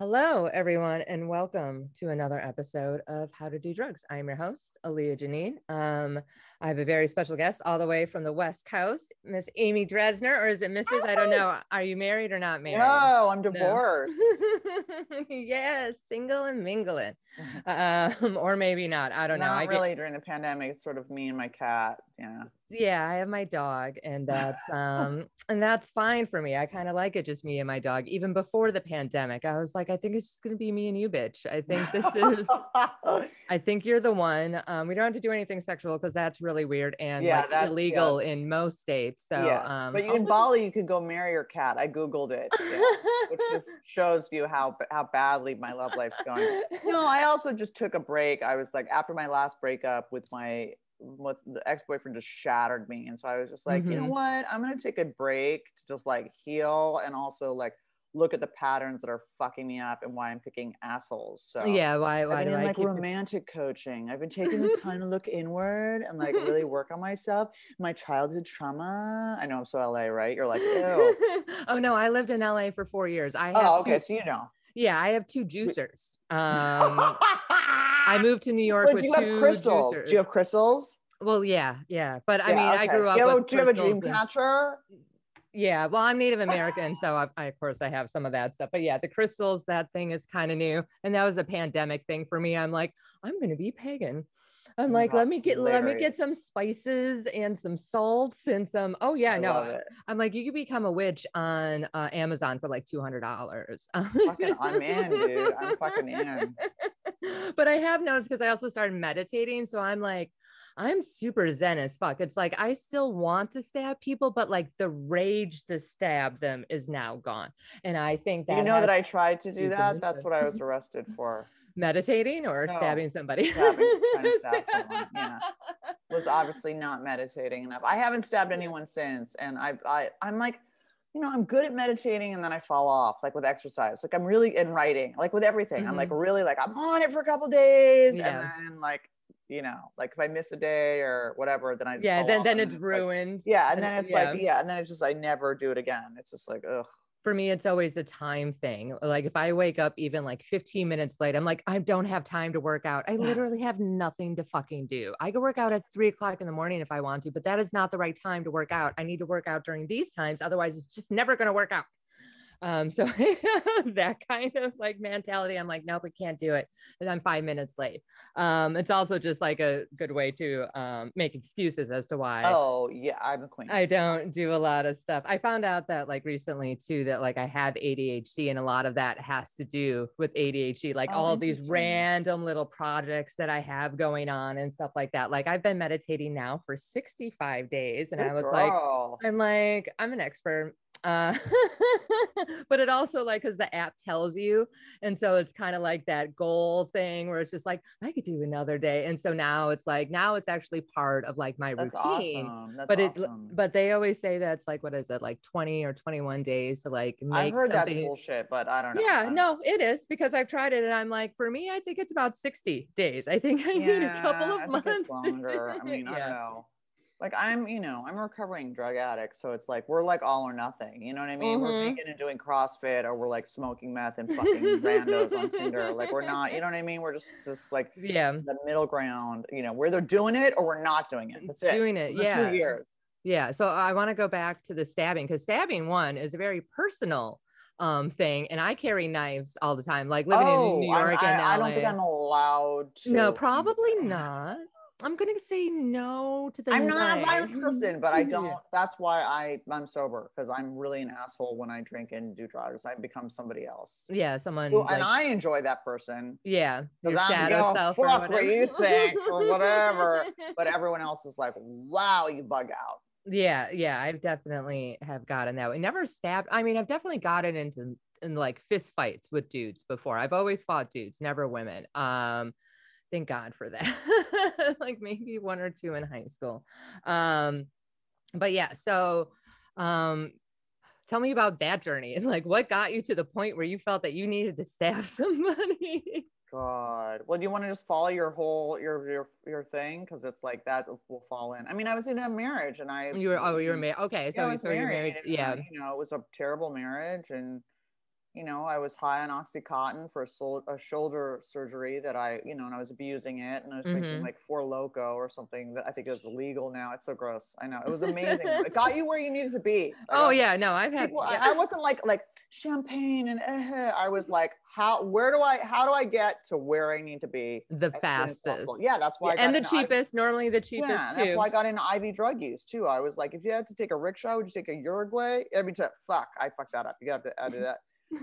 Hello, everyone, and welcome to another episode of How to Do Drugs. I am your host, Aaliyah Janine. Um, I have a very special guest all the way from the West Coast, Miss Amy Dresner, or is it Mrs.? I don't know. Are you married or not married? No, I'm divorced. No. yes, single and mingling, um, or maybe not. I don't know. Not I get- really during the pandemic. It's sort of me and my cat. Yeah. yeah i have my dog and that's um and that's fine for me i kind of like it just me and my dog even before the pandemic i was like i think it's just going to be me and you bitch i think this is i think you're the one um we don't have to do anything sexual because that's really weird and Yeah, like, that's- illegal yes. in most states so yes. um but you, in Bali, you could go marry your cat. I googled it, yeah, which just shows you how how badly my love life's going. No, I also just took a break. I was like, after my last breakup with my the ex-boyfriend just shattered me, and so I was just like, you know Mhm. what? I'm gonna take a break to just like heal and also like look at the patterns that are fucking me up and why I'm picking assholes. So yeah why why I've been do in i like romantic coaching. I've been taking this time to look inward and like really work on myself. My childhood trauma. I know I'm so LA, right? You're like, ew. oh no i lived in la for four years i have oh, okay. two, So you know. Yeah i have two juicers um I moved to New York But with do you have two crystals? Do you have crystals? Well, yeah, yeah, but I Yeah, mean, I grew up. Do you have, a- with do you have a dream and- catcher? Yeah, well, I'm Native American, so I, I, of course I have some of that stuff. But yeah, the crystals, that thing is kind of new, and that was a pandemic thing for me. I'm like, I'm gonna be pagan. I'm Oh, like, let me get let me get some spices and some salts and some. Oh yeah, I no. I'm like, you could become a witch on uh, Amazon for like two hundred dollars. I'm in, dude. I'm fucking in. but I have noticed because I also started meditating. So I'm like, I'm super zen as fuck. It's like I still want to stab people, but like the rage to stab them is now gone. And I think Do that you know has that I tried to do that? That's what I was arrested for. Meditating or No, stabbing somebody. stabbing- stab someone, yeah. Was obviously not meditating enough. I haven't stabbed anyone since, and I, I, I'm like, you know, I'm good at meditating, and then I fall off, like with exercise. Like I'm really in writing, like with everything. I'm like really like I'm on it for a couple days, Mm-hmm. Yeah. and then like, you know, like if I miss a day or whatever, then I just yeah, fall then then it's like- ruined. yeah, and then it- it's like yeah, and then it's just I never do it again. It's just like ugh. For me it's always the time thing like if i wake up even like 15 minutes late i'm like i don't have time to work out. I literally have nothing to fucking do. I could work out at three o'clock in the morning if i want to but that is not the right time to work out. I need to work out during these times otherwise it's just never going to work out um so that kind of like mentality i'm like nope we can't do it and i'm five minutes late um it's also just like a good way to um make excuses as to why Oh yeah, I'm the queen. I don't do a lot of stuff. I found out that like recently too that like I have ADHD and a lot of that has to do with ADHD, like Oh, all these random little projects that I have going on and stuff like that. Like I've been meditating now for 65 days and I Good was like girl. I'm like I'm an expert. Uh but it also like cuz the app tells you and so it's kind of like that goal thing where it's just like I could do another day and so now it's like now it's actually part of like my That's routine awesome. But it's awesome. but they always say that's like what is it like 20 or 21 days to like make I've heard that's bullshit, but I don't know. yeah no it is because i've tried it and i'm like for me i think it's about 60 days i think i need a couple of months longer. I mean. I yeah don't know. Like I'm, you know, I'm a recovering drug addict, so it's like we're like all or nothing. You know what I mean? We're Mhm. vegan and doing CrossFit, or we're like smoking meth and fucking randos on Tinder. Like we're not. You know what I mean? We're just just like yeah the middle ground. You know, where they're doing it or we're not doing it. That's it. doing it yeah Two years. yeah so i want to go back to the stabbing because stabbing one is a very personal um thing and i carry knives all the time like living in new york I, and I don't think I'm allowed to. no probably not i'm gonna say no to the I'm not a violent person, but I don't. That's why I I'm sober because I'm really an asshole when I drink and do drugs. I become somebody else. yeah someone Who- like, and I enjoy that person, yeah because I'm gonna self fuck what you think or whatever. but everyone else is like, "Wow, you bug out." Yeah, yeah, I've definitely have gotten that way. Never stabbed. I mean, I've definitely gotten into in like fist fights with dudes before. I've always fought dudes, never women. Um, thank God for that. like maybe one or two in high school. Um, but yeah, so um tell me about that journey and like what got you to the point where you felt that you needed to stab somebody. God. Well, do you want to just follow your whole your your your thing because it's like that will fall in. I mean, I was in a marriage and I you were oh, you were married. Okay, Yeah, so was so you're married. and, uh, Yeah. you know, it was a terrible marriage and you know, I was high on Oxycontin for a, sol- a shoulder surgery that I, you know, and I was abusing it and I was drinking Mhm. like Four Loco or something that I think is illegal now. It's so gross. I know. It was amazing. it got you where you needed to be. I Oh yeah, no, I've had. People, yeah. I, I wasn't like like champagne and eh, I was like, how where do I how do I get to where I need to be the as soon as fastest. Yeah, that's why. Yeah, I got and the into IV cheapest, normally the cheapest yeah, that's why I got into IV drug use too. I was like, if you had to take a rickshaw, would you take a Uruguay? I mean, to, fuck, I fucked that up. You got to edit that.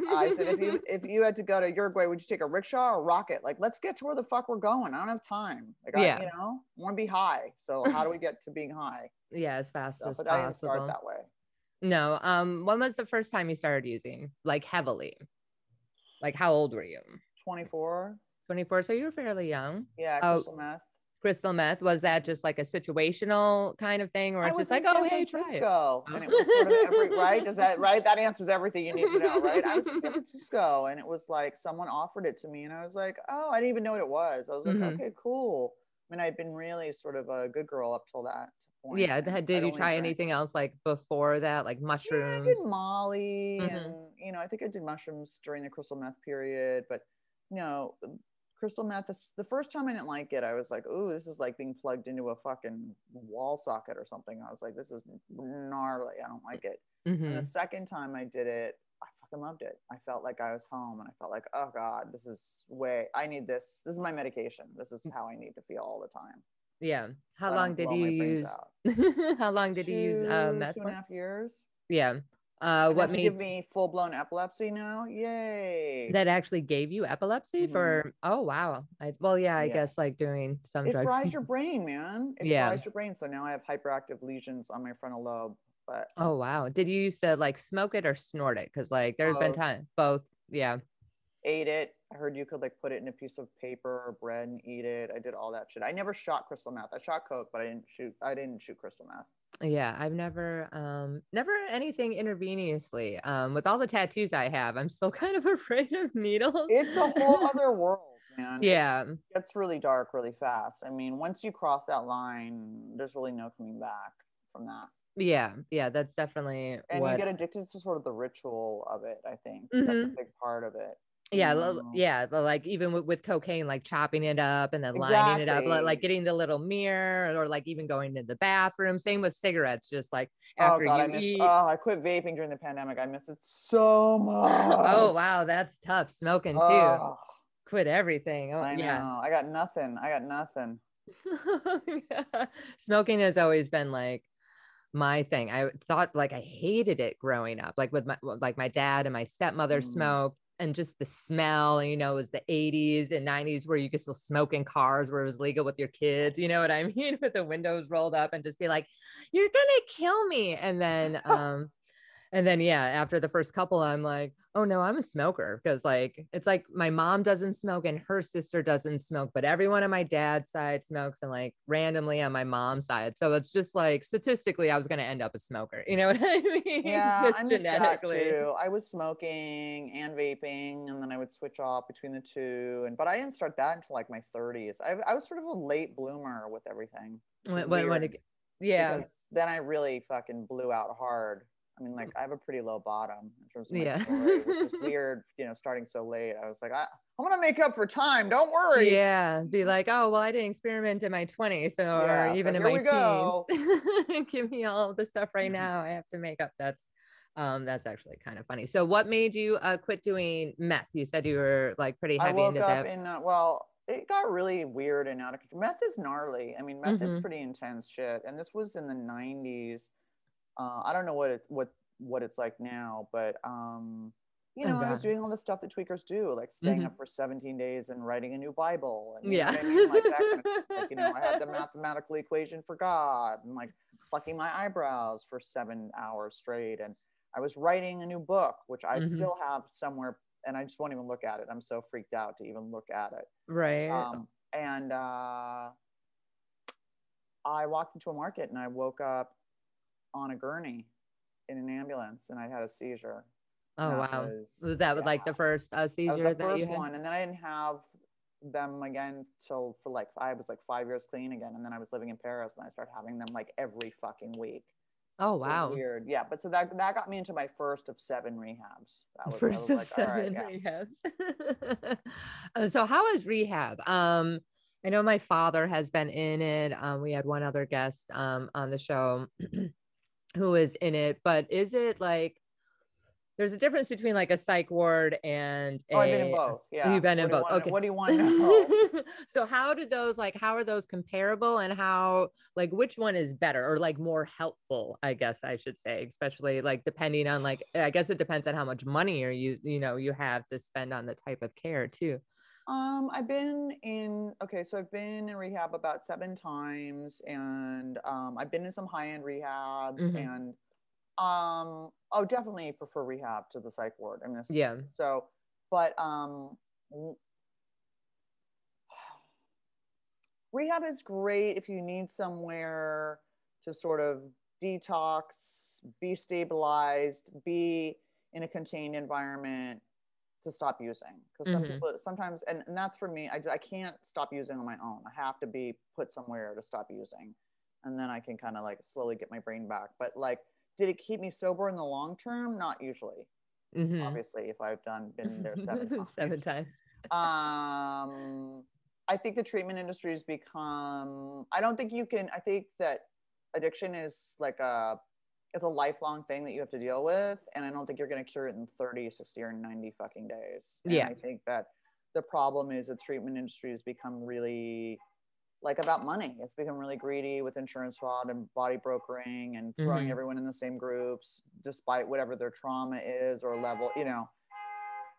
I said, if you if you had to go to Uruguay, would you take a rickshaw or rocket? Like, let's get to where the fuck we're going. I don't have time. Like, Yeah. I, you know, want to be high. So how do we get to being high? yeah, as fast So, as but I didn't start that way. No. Um, when was the first time you started using like heavily? Like how old were you? 24. 24. So you were fairly young. Yeah, Oh, crystal meth. Crystal meth, was that just like a situational kind of thing, or it's just like, oh, San hey, try it? Francisco, and it was sort of every right. Does that right? That answers everything you need to know, right? I was in San Francisco, and it was like someone offered it to me, and I was like, oh, I didn't even know what it was. I was like, Mhm. okay, cool. I mean, I'd been really sort of a good girl up till that point. Yeah. and th- I'd Did you try anything else like before that, like Yeah, I did Molly, Mhm. and you know, I think I did mushrooms during the crystal meth period, but you know, crystal meth. this- The first time I didn't like it, I was like, "Oh, this is like being plugged into a fucking wall socket or something." I was like, "This is gnarly. I don't like it." And Mhm. the second time I did it, I fucking loved it. I felt like I was home and I felt like, oh God, this is way, I need this. This is my medication. This is how I need to feel all the time. Yeah. How long did you use? how long did you use uh, Two- Two and a half years. Yeah. Uh, what made give me full blown epilepsy now? Yay. that actually gave you epilepsy Mhm. for? Oh wow. I, well, yeah, I Yeah. guess like doing some it drugs. fries your brain, man. It Yeah. fries your brain. So now I have hyperactive lesions on my frontal lobe. But Oh wow. Did you used to like smoke it or snort it? Because like there's been time both. Yeah. ate it. I heard you could like put it in a piece of paper or bread and eat it. I did all that shit. I never shot crystal meth. I shot coke, but I didn't shoot. I didn't shoot crystal meth. Yeah. I've never um never anything intravenously. Um with all the tattoos I have, I'm still kind of afraid of needles. It's a whole other world, man. Yeah. it's, gets really dark really fast. I mean, once you cross that line, there's really no coming back from that. yeah. Yeah. That's definitely And what you get addicted to sort of the ritual of it. I think that's a Mhm. big part of it. Yeah yeah like even with, with cocaine like chopping it up and then lining it up li- like getting the little mirror or like even going to the bathroom same with cigarettes just like Oh after god, you I miss. eat Oh, I quit vaping during the pandemic. I miss it so much. oh wow that's tough smoking too Oh, quit everything oh I know. I got nothing. I got nothing. Yeah. smoking has always been like my thing i thought like i hated it growing up like with my like my dad and my stepmother Mm. smoked and just the smell you know it was the 80s and 90s where you could still smoke in cars where it was legal with your kids you know what i mean? With the windows rolled up and just be like you're gonna kill me. And then um and then yeah after the first couple i'm like oh no i'm a smoker because like it's like my mom doesn't smoke and her sister doesn't smoke but everyone on my dad's side smokes and like randomly on my mom's side so it's just like statistically i was going to end up a smoker you know what i mean Yeah, just I miss that too. I was smoking and vaping, and then I would switch off between the two. And but I didn't start that until like my 30s. I, I was sort of a late bloomer with everything. when, when, when it, yeah because then I really fucking blew out hard. I mean, like I have a pretty low bottom in terms of my Yeah. story, which is weird. You know, starting so late, I was like, I, I'm gonna make up for time. Don't worry. yeah be like oh well i didn't experiment in my 20s so Yeah, or so even in here my teens give me all the stuff right Mhm. now i have to make up that's um that's actually kind of funny so what made you uh quit doing meth you said you were like pretty heavy I woke into up that in uh, well, it got really weird and out of control. Meth is gnarly. I mean, meth is Mhm. pretty intense shit. And this was in the '90s. Uh, I don't know what it what what it's like now, but um, you Oh, know, I was doing all the stuff that tweakers do, like staying Mhm. up for 17 days and writing a new Bible. And, you know yeah I mean? Like that kind of like, you know, I had the mathematical equation for God and like plucking my eyebrows for seven hours straight. And I was writing a new book, which I Mhm. still have somewhere, and I just won't even look at it. I'm so freaked out to even look at it. right Um, and uh, I walked into a market and I woke up on a gurney in an ambulance and I had a seizure. oh that wow was- was that like the first uh, That was seizure the that you first had one, and then I didn't have them again till for like I was like five years clean again, and then I was living in Paris, and I started having them like every fucking week. Oh So wow. weird. Yeah, but so that that got me into my first of seven rehabs. That was, First was of like, all right, seven yeah. rehabs. Uh, so how is rehab? Um, I know my father has been in it. Um, we had one other guest um on the show who is in it, but is it like there's a difference between like a psych ward and Oh, I've been in both. Yeah. You've been in What you both. Okay. What do you want to know? so how do those like how are those comparable and how like which one is better or like more helpful i guess i should say especially like depending on like i guess it depends on how much money are you you know you have to spend on the type of care too Um, I've been in okay, so I've been in rehab about seven times, and um, I've been in some high end rehabs, Mhm. and um, oh, definitely prefer rehab to the psych ward. I mean, yeah so, but um, rehab is great if you need somewhere to sort of detox, be stabilized, be in a contained environment to stop using. Because some Mhm. people sometimes, and, and that's for me, I, I can't stop using on my own. I have to be put somewhere to stop using. And then I can kind of like slowly get my brain back. But like, did it keep me sober in the long term? Not usually. Mhm. Obviously, if I've done been there seven times seven times um i think the treatment industry has become i don't think you can i think that addiction is like a it's a lifelong thing that you have to deal with and i don't think you're going to cure it in 30 60 or 90 fucking days and Yeah. i think that the problem is the treatment industry has become really like about money. It's become really greedy with insurance fraud and body brokering and throwing Mhm. everyone in the same groups despite whatever their trauma is or level you know.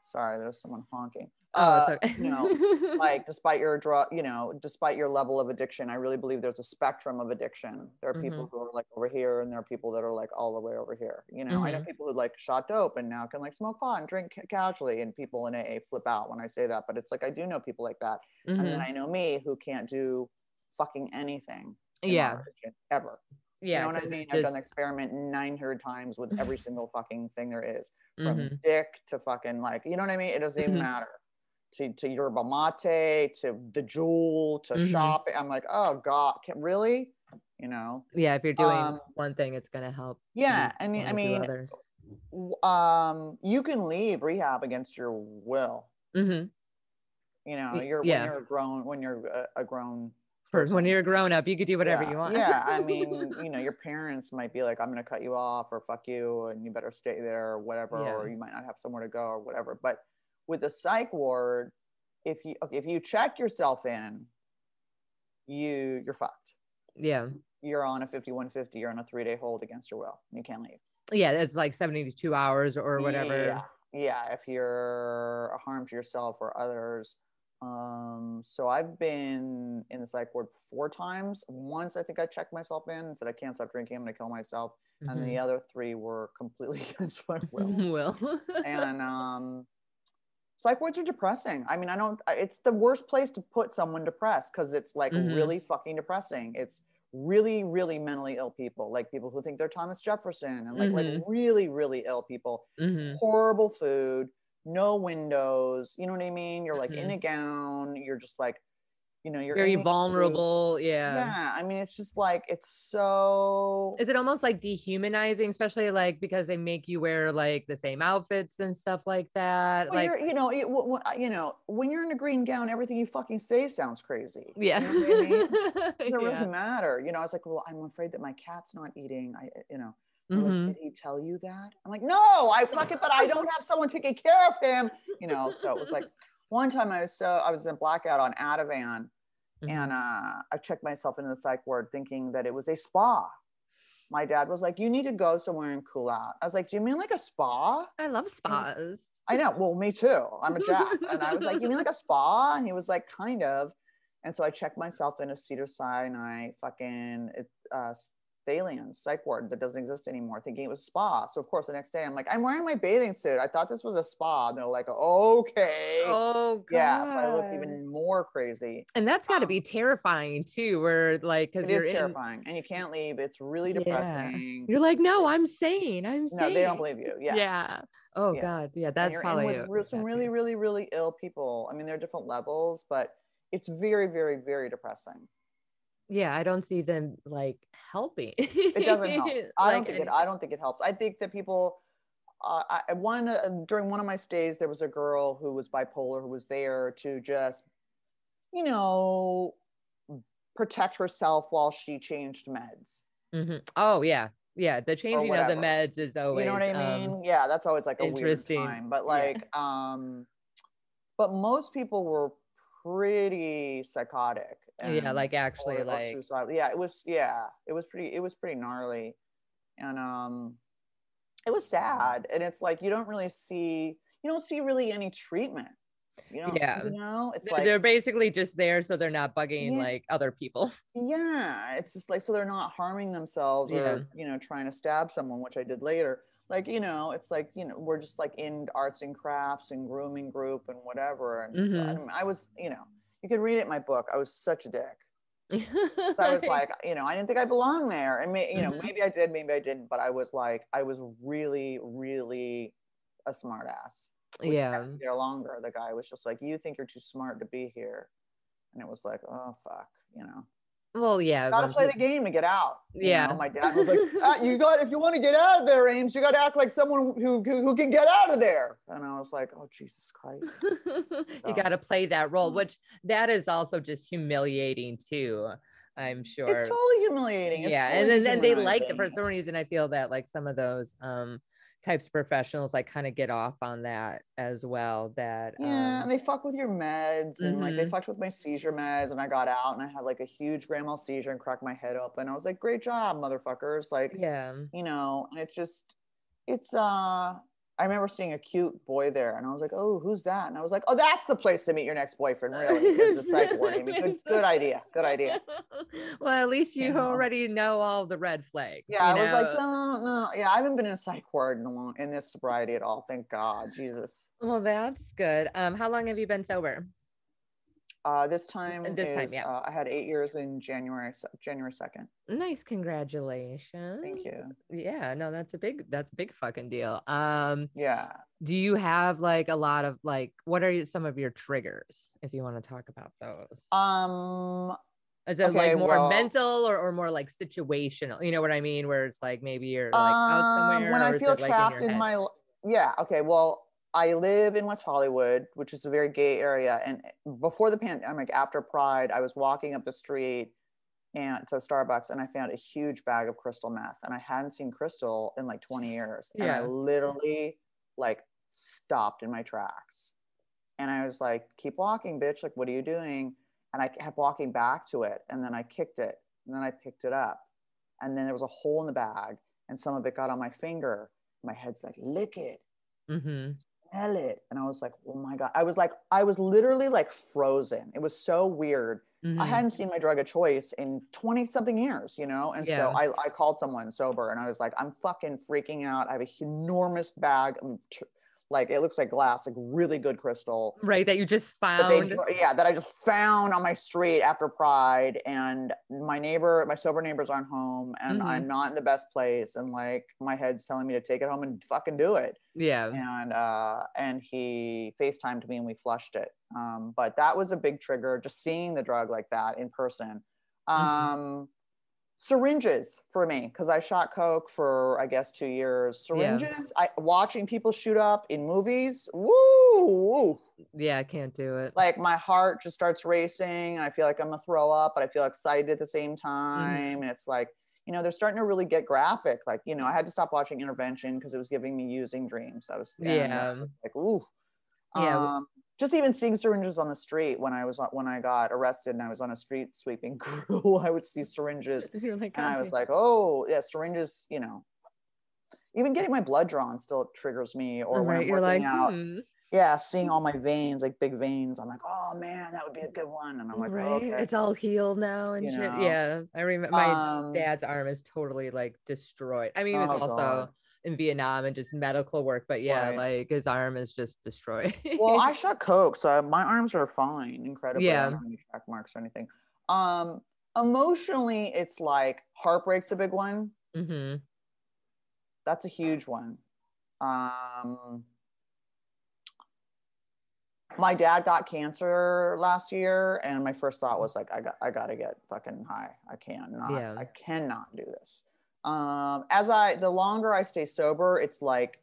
Sorry there's someone honking uh, it's okay you know, like despite your drug you know despite your level of addiction i really believe there's a spectrum of addiction there are people who are like over here and there are people that are like all the way over here you know i know people who like shot dope and now can like smoke pot and drink ca- casually and people in aa flip out when i say that but it's like i do know people like that and then Mhm. i know me who can't do fucking anything yeah ever yeah you know what i mean i've done the experiment 900 times with every single fucking thing there is from Mhm. dick to fucking like you know what I mean? It doesn't even Mhm. matter. To to yerba mate, to the Juul, to Mhm. shopping. I'm like, oh god, can, really? You know? yeah if you're doing um, one thing it's gonna help Yeah, you I mean, I wanna do mean, others. w- um, you can leave rehab against your will. Mhm. You know, you're yeah. when you're a grown when you're a, a grown person. when you're a grown up you could do whatever yeah. you want yeah, I mean, you know, your parents might be like, I'm going to cut you off or fuck you and you better stay there or whatever, Yeah. or you might not have somewhere to go or whatever. But with a psych ward, if you okay, if you check yourself in, you you're fucked. yeah You're on a 5150. You're on a three day hold against your will. You can't leave. yeah it's like 72 hours or whatever Yeah, yeah. If you're a harm to yourself or others. Um, so I've been in the psych ward four times. Once I think I checked myself in and said I can't stop drinking. I'm gonna kill myself. And the other three were completely against my will. Will and um, psych wards are depressing. I mean, I don't. It's the worst place to put someone depressed because it's like Mhm. really fucking depressing. It's really, really mentally ill people, like people who think they're Thomas Jefferson, and like like Mhm. really, really ill people. Mhm. Horrible food, no windows. You know what I mean? You're like in Mhm. a gown. You're just like, you know, you're very vulnerable yeah. Yeah, I mean, it's just like it's so. is it almost like dehumanizing especially like because they make you wear like the same outfits and stuff like that Well, like you're, know, it, you know, when you're in a green gown, everything you fucking say sounds crazy. yeah You know I mean? It doesn't Yeah. really matter. You know, I was like, well, I'm afraid that my cat's not eating. I, you know, they're like, mm-hmm. did he tell you that? I'm like, no, I fuck it, but I don't have someone taking care of him. You know, so it was like one time I was so I was in blackout on Ativan, Mhm. and uh, I checked myself into the psych ward thinking that it was a spa. My dad was like, you need to go somewhere and cool out. I was like, do you mean like a spa? I love spas. I know. Well, me too. I'm a jack. and I was like, you mean like a spa? And he was like, kind of. And so I checked myself in a Cedar Sinai fucking it, uh, Thalian psych ward that doesn't exist anymore, thinking it was spa. So of course the next day I'm like, I'm wearing my bathing suit. I thought this was a spa. And they're like, okay. Oh god. yeah. So I looked even more crazy. and that's got to um, be terrifying too, where like because It you're in, terrifying. And you can't leave. It's really Yeah. depressing. you're like, no, I'm sane. I'm sane. No, they don't believe you. Yeah. Yeah. Oh Yeah. god. Yeah, that's you're probably in with a- re- some really, really, really ill people. I mean, there are different levels, but it's very, very, very depressing. Yeah, I don't see them like helping. It doesn't help. I Like, don't think it. I don't think it helps. I think that people. Uh, I one uh, during one of my stays, there was a girl who was bipolar who was there to just, you know, protect herself while she changed meds. Mhm. Oh yeah, yeah. The changing of the meds is always. you know what I mean? um, yeah, that's always like a weird time. But Yeah. like, um, but most people were pretty psychotic. Yeah, like actually, or- like. Yeah, it was. Yeah, it was pretty. It was pretty gnarly, and um, it was sad. And it's like you don't really see. You don't see really any treatment. You know. Yeah. You know, it's like they're basically just there so they're not bugging Yeah. like other people. yeah it's just like so they're not harming themselves Yeah. or you know trying to stab someone which i did later like you know it's like you know we're just like in arts and crafts and grooming group and whatever and so, I, mean, I was you know you could read it in my book. I was such a dick. So i was like you know i didn't think i belonged there. And may, you know Mhm. maybe i did maybe i didn't but i was like i was really really a smart ass We yeah. there longer. The guy was just like you think you're too smart to be here. And it was like oh fuck you know Well, yeah. gotta play the game to get out. you Yeah. know? my dad was like, "Ah, "You got if you want to get out of there, Ames, you got to act like someone who, who who can get out of there." And I was like, "Oh Jesus Christ!" you got to play that role, Mhm. which that is also just humiliating too. I'm sure. It's totally humiliating. It's yeah, and totally then they like it for some reason I feel that like some of those um types of professionals like kind of get off on that as well. That Yeah, um, and they fuck with your meds, and like they Mhm. fucked with my seizure meds, and I got out, and I had like a huge grand mal seizure and cracked my head open. I was like, "Great job, motherfuckers!" Like, yeah. you know, and it's just, it's uh. I remember seeing a cute boy there, and I was like, "Oh, who's that?" And I was like, "Oh, that's the place to meet your next boyfriend. Really, is the psych ward, Good, good idea. Good idea." well, at least you know. already know all the red flags. Yeah, I was like, know? "Don't, no, yeah." I haven't been in a psych ward in a long in this sobriety at all. Thank God, Jesus. well, that's good. Um, how long have you been sober? Uh, this time, this time, yeah. uh, I had eight years in January, January second. Nice, congratulations. Thank you. Yeah, no, that's a big that's a big fucking deal. Um, Yeah. do you have like a lot of like what are some of your triggers if you want to talk about those? Um. Is it Okay, like more well- mental or, or more like situational? You know what I mean? Where it's like maybe you're like out um, somewhere. when or I feel it, like, trapped in, my yeah. Okay. Well, I live in West Hollywood, which is a very gay area, and before the pandemic, after Pride, I was walking up the street and to Starbucks, and I found a huge bag of crystal meth, and I hadn't seen crystal in like 20 years, and I literally like stopped in my tracks, and I was like, "Keep walking, bitch! Like, what are you doing?" And I kept walking back to it, and then I kicked it, and then I picked it up, and then there was a hole in the bag, and some of it got on my finger. My head's like, "Lick it." Mhm. It. And I was like, oh my God. I was like, I was literally like frozen. It was so weird. I Mhm. hadn't seen my drug of choice in 20 something years, you know? And Yeah. so I, I called someone sober and I was like, I'm fucking freaking out. I have a enormous bag of, tr- like, it looks like glass, like really good crystal. right that you just That they, found. yeah, that I just found on my street after Pride, and my neighbor, my sober neighbors aren't home, and Mhm. I'm not in the best place, and like my head's telling me to take it home and fucking do it yeah. and uh and he FaceTimed me and we flushed it. Um, but that was a big trigger, just seeing the drug like that in person. Um syringes for me, because I shot coke for I guess two years. Yeah. Syringes, I watching people shoot up in movies, woo, woo. Yeah, I can't do it. Like my heart just starts racing and I feel like I'm gonna throw up, but I feel excited at the same Mm-hmm. time. And it's like, you know, they're starting to really get graphic. Like, you know, I had to stop watching intervention because it was giving me using dreams. I was yeah. like ooh Yeah. um, just even seeing syringes on the street when i was when i got arrested and i was on a street sweeping crew i would see syringes like, and i was like oh yeah syringes you know even getting my blood drawn still triggers me or when right. i'm You're working like, out hmm. yeah seeing all my veins like big veins i'm like oh man that would be a good one and i'm like right. okay It's all healed now and You shit. know? Yeah. I remember my um, dad's arm is totally like destroyed. I mean, he was Oh, also God. In Vietnam and just medical work, but yeah, Right. like his arm is just destroyed. well i shot coke so my arms are fine incredibly i Yeah. don't have any track marks or anything um emotionally it's like heartbreak's a big one hmm that's a huge one um my dad got cancer last year, and my first thought was like, I got, I gotta get fucking high. I can't, not, Yeah. I cannot do this. Um, as I, the longer I stay sober, it's like,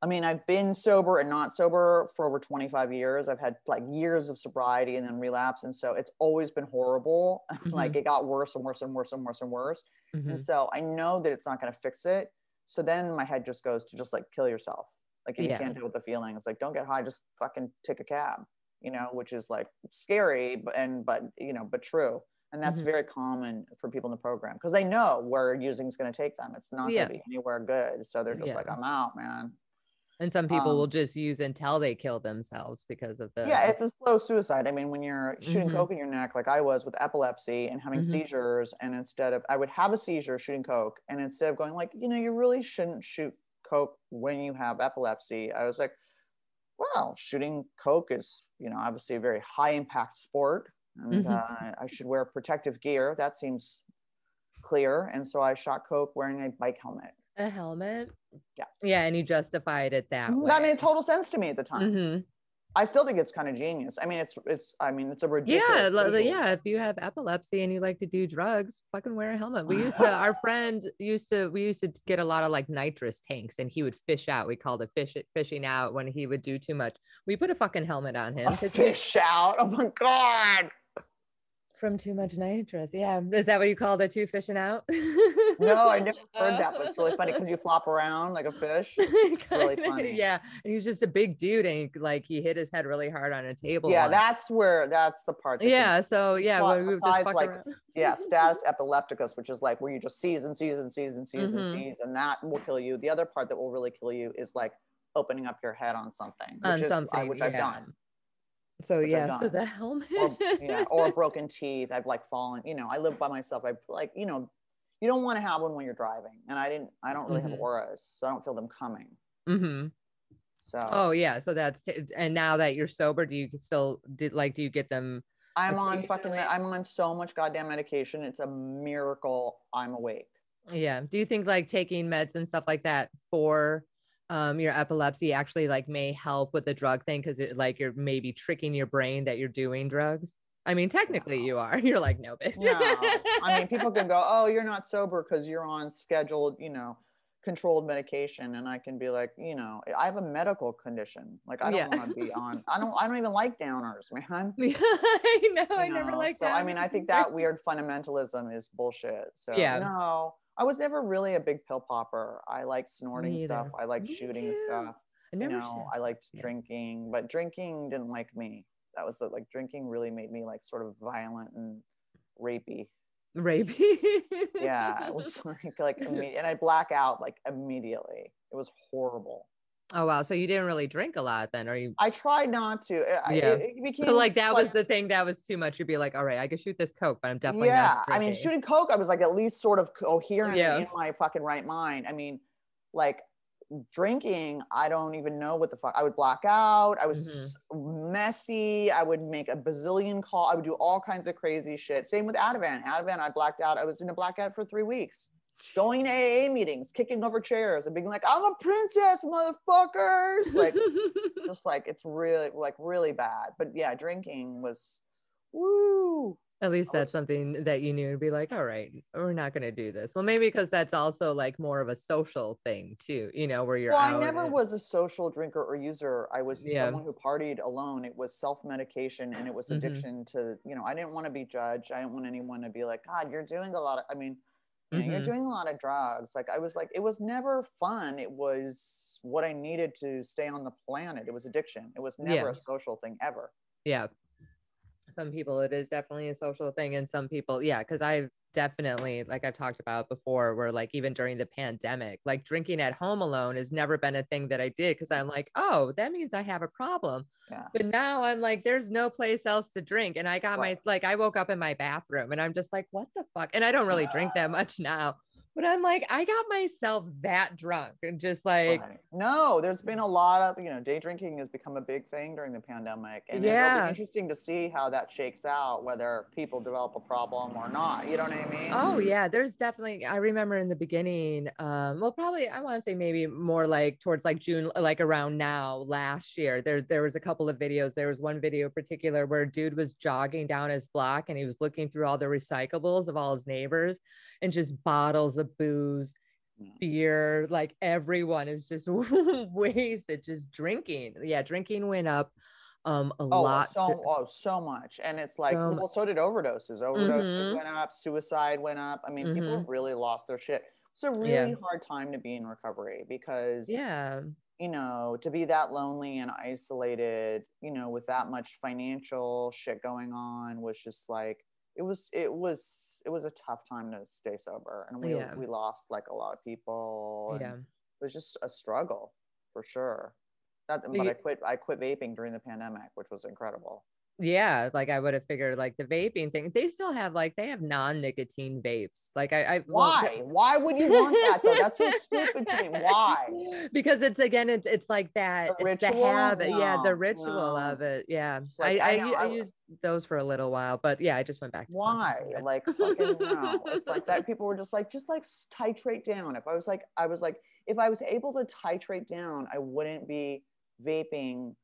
I mean, I've been sober and not sober for over 25 years. I've had like years of sobriety and then relapse, and so it's always been horrible. like it got worse and worse and worse and worse and worse. Mhm. And so I know that it's not going to fix it. So then my head just goes to just like kill yourself. Like Yeah. you can't deal with the feeling, it's like don't get high, just fucking take a cab. You know, which is like scary, but and but you know, but true. And that's Mhm. very common for people in the program because they know where using is going to take them. It's not Yeah. going to be anywhere good. So they're just Yeah. like, I'm out, man. And some people will Um, just use until they kill themselves because of the yeah, it's a slow suicide. I mean, when you're shooting Mhm. coke in your neck, like I was with epilepsy and having Mhm. seizures, and instead of I would have a seizure shooting coke, and instead of going like, you know, you really shouldn't shoot coke when you have epilepsy, I was like, well, shooting coke is, you know, obviously a very high impact sport, and Mhm. uh, I should wear protective gear. That seems clear, and so I shot coke wearing a bike helmet. a helmet. Yeah. Yeah, and you justified it that way. That made total sense to me at the time. Mhm. I still think it's kind of genius. I mean, it's it's. I mean, it's a ridiculous. Yeah, yeah. If you have epilepsy and you like to do drugs, fucking wear a helmet. We used to, our friend used to, we used to get a lot of like nitrous tanks, and he would fish out. We called it fish fishing out when he would do too much. We put a fucking helmet on him A fish out. Oh my god. From too much nitrous. Yeah, is that what you called it? Too fishing out? No, I never heard that, but it's really funny because you flop around like a fish. really funny. Yeah, and he was just a big dude, and he, like he hit his head really hard on a table. Yeah, once. that's where that's the part. that can- yeah. So yeah, Well, we would just besides like around. yeah, status epilepticus, which is like where you just seize and seize and seize and seize Mhm. and seize, and that will kill you. The other part that will really kill you is like opening up your head on something, which on is I- something, which I've done. So which yeah, so the helmet. or yeah, or broken teeth. I've like fallen. You know, I live by myself. I like you know, you don't want to have one when you're driving, and I didn't. I don't really Mhm. have auras, so I don't feel them coming. Mm-hmm. So Oh yeah, so that's t- and now that you're sober, do you still did like do you get them? I'm on fucking. I'm on so much goddamn medication. It's a miracle I'm awake. Yeah. Do you think like taking meds and stuff like that for um your epilepsy actually like may help with the drug thing because it like you're maybe tricking your brain that you're doing drugs? I mean, technically No. you are. You're like no bitch. No, I mean people can go, oh, you're not sober because you're on scheduled, you know, controlled medication, and I can be like, you know, I have a medical condition. Like I don't Yeah. want to be on. I don't. I don't even like downers, man. Yeah, I know. you I never like so that. i mean i think that weird fundamentalism is bullshit so Yeah. no i was never really a big pill popper i like snorting stuff i like shooting too. stuff I never you know should. i liked Yeah. drinking but drinking didn't like me that was the, like drinking really made me like sort of violent and rapey Rapey. yeah it was like like imme- and i black out like immediately it was horrible Oh wow. So you didn't really drink a lot then, or you? i tried not to I- Yeah. it, it became So like that was the thing that was too much. You'd be like, all right, I could shoot this coke, but I'm definitely yeah not. i mean shooting coke i was like at least sort of coherent Yeah. in my fucking right mind i mean like drinking i don't even know what the fuck i would black out i was Mhm. messy i would make a bazillion call i would do all kinds of crazy shit same with ativan ativan i blacked out i was in a blackout for three weeks going to aa meetings kicking over chairs and being like i'm a princess motherfuckers like just like it's really like really bad but yeah drinking was woo At least that's something that you knew and be like, all right, we're not gonna do this. Well, maybe because that's also like more of a social thing too, you know, where you're well, I never and- was a social drinker or user. I was Yeah. someone who partied alone. It was self medication and it was Mhm. addiction to, you know, I didn't want to be judged. I didn't want anyone to be like, God, you're doing a lot of, I mean, you know, Mhm. you're doing a lot of drugs. Like, I was like, it was never fun. It was what I needed to stay on the planet. It was addiction. It was never Yeah. a social thing ever. yeah some people it is definitely a social thing and some people yeah because i've definitely like i've talked about before where like even during the pandemic like drinking at home alone has never been a thing that i did because i'm like oh that means i have a problem. Yeah. but now i'm like there's no place else to drink and i got my like i woke up in my bathroom and i'm just like what the fuck? And i don't really drink that much now But I'm like, I got myself that drunk and just like, Right. no, there's been a lot of, you know, day drinking has become a big thing during the pandemic. And it'll Yeah. be interesting to see how that shakes out, whether people develop a problem or not. You know what I mean? oh yeah, there's definitely. I remember in the beginning, um, well, probably I want to say maybe more like towards like June, like around now last year. There, there was a couple of videos. There was one video in particular where a dude was jogging down his block and he was looking through all the recyclables of all his neighbors and just bottles of booze beer like everyone is just wasted just drinking yeah drinking went up um a Oh, lot so oh, so much, and it's like So well, so did overdoses. Overdoses Mhm. went up, suicide went up. I mean, people Mhm. really lost their shit. It's a really Yeah. hard time to be in recovery because yeah you know to be that lonely and isolated, you know, with that much financial shit going on was just like it was it was it was a tough time to stay sober, and we Yeah. we lost like a lot of people. yeah it was just a struggle for sure. That, but you- I quit. I quit vaping during the pandemic, which was incredible. Yeah like i would have figured like the vaping thing they still have like they have non-nicotine vapes like i i well, Why? Why would you want that though? That's so stupid to me. Why? because it's again it's it's like that The it's the ritual? habit yeah the ritual no. of it yeah like, I, I know, I I- used those for a little while but yeah i just went back to Why? Like fucking no. It's like that. People were just like, just like titrate down. If I was like, I was like, if I was able to titrate down, I wouldn't be vaping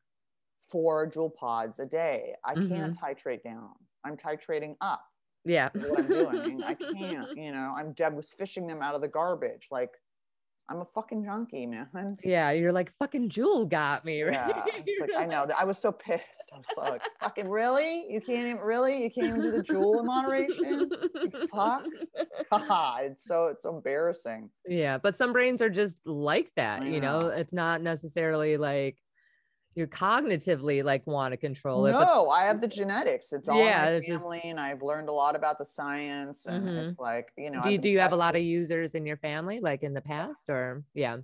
four Juul pods a day. I can't Mm-hmm. titrate down. I'm titrating up. yeah what I'm doing. I can't, you know, I'm I was fishing them out of the garbage. Like I'm a fucking junkie, man. Yeah, you're like fucking Juul got me, right? Yeah. Like, I know. I was so pissed. I was so like, fucking really? You can't even really? You can't even do the Juul in moderation? Fuck. God, it's so it's so embarrassing. Yeah, but some brains are just like that, I you know. It's not necessarily like you cognitively like want to control it, but No, I have the genetics. It's all Yeah, in my it's just- family, and I've learned a lot about the science. And Mhm. it's like, you know, do you, do you have a lot of users in your family like in the past or yeah.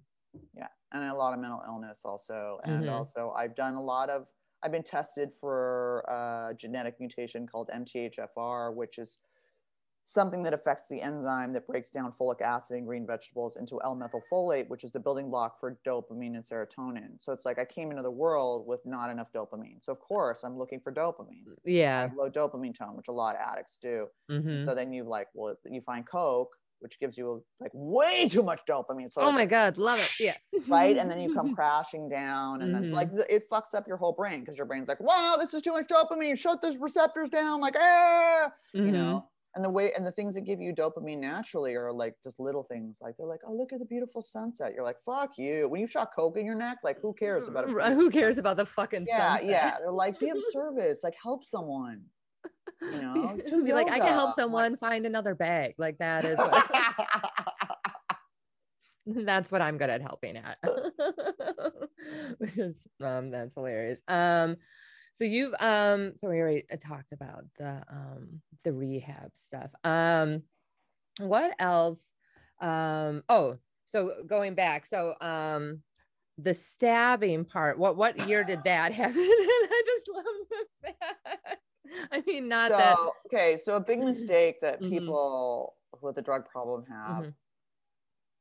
yeah and a lot of mental illness also and Mhm. also i've done a lot of i've been tested for a genetic mutation called mthfr which is something that affects the enzyme that breaks down folic acid in green vegetables into l-methylfolate which is the building block for dopamine and serotonin so it's like i came into the world with not enough dopamine so of course i'm looking for dopamine Yeah. low dopamine tone which a lot of addicts do mhm. so then you like well you find coke which gives you like way too much dopamine so oh my god, love it. Yeah. right? And then you come crashing down, and then Mhm. like it fucks up your whole brain because your brain's like, "Wow, this is too much dopamine. Shut those receptors down." Like, ah, you Mhm. know. And the way and the things that give you dopamine naturally are like just little things. Like they're like, "Oh, look at the beautiful sunset." You're like, "Fuck you." When you shot coke in your neck, like who cares about it? Who cares about the fucking Yeah, sunset? yeah. They're like, be of service. Like, help someone. You know, Be- like, I can help someone find another bag. Like that is what, that's what I'm good at helping at. Which is um that's hilarious. Um so you've um so we already uh, talked about the um the rehab stuff. Um what else? Um oh so going back, so um the stabbing part, what what year did that happen? and I just love that. I mean not so, that okay, so a big mistake that Mhm. people with a drug problem have Mhm.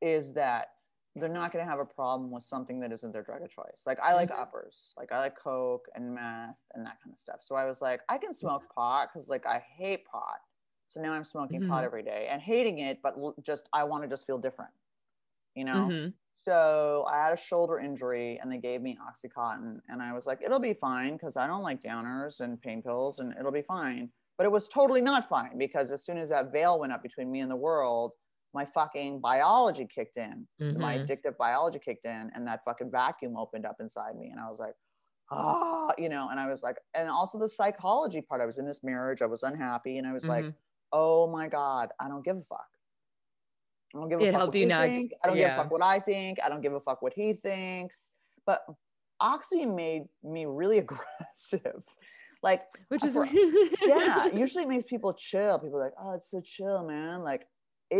is that they're not going to have a problem with something that isn't their drug of choice. Like I like Mhm. uppers, like I like coke and meth and that kind of stuff. So I was like, I can smoke pot because like I hate pot. So now I'm smoking pot Mhm. every day and hating it, but just I want to just feel different, you know. Mhm. So I had a shoulder injury and they gave me Oxycontin. And I was like, it'll be fine because I don't like downers and pain pills and it'll be fine. But it was totally not fine because as soon as that veil went up between me and the world, my fucking biology kicked in. My Mhm. addictive biology kicked in and that fucking vacuum opened up inside me. And I was like, ah, you know, and I was like, and also the psychology part. I was in this marriage, I was unhappy, and I was like, Mhm. oh my God, I don't give a fuck. I don't give a It fuck what you not- think. I don't give a fuck what I think. I don't give a fuck what he thinks. But Oxy made me really aggressive. Like, which is for- yeah, usually it makes people chill. People are like, oh, it's so chill, man. Like,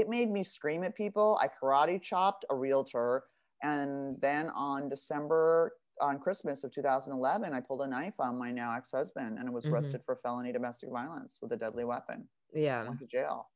it made me scream at people. I karate chopped a realtor. And then on December, on Christmas of 2011, I pulled a knife on my now ex husband and was Mhm. arrested for felony domestic violence with a deadly weapon. yeah Went to jail.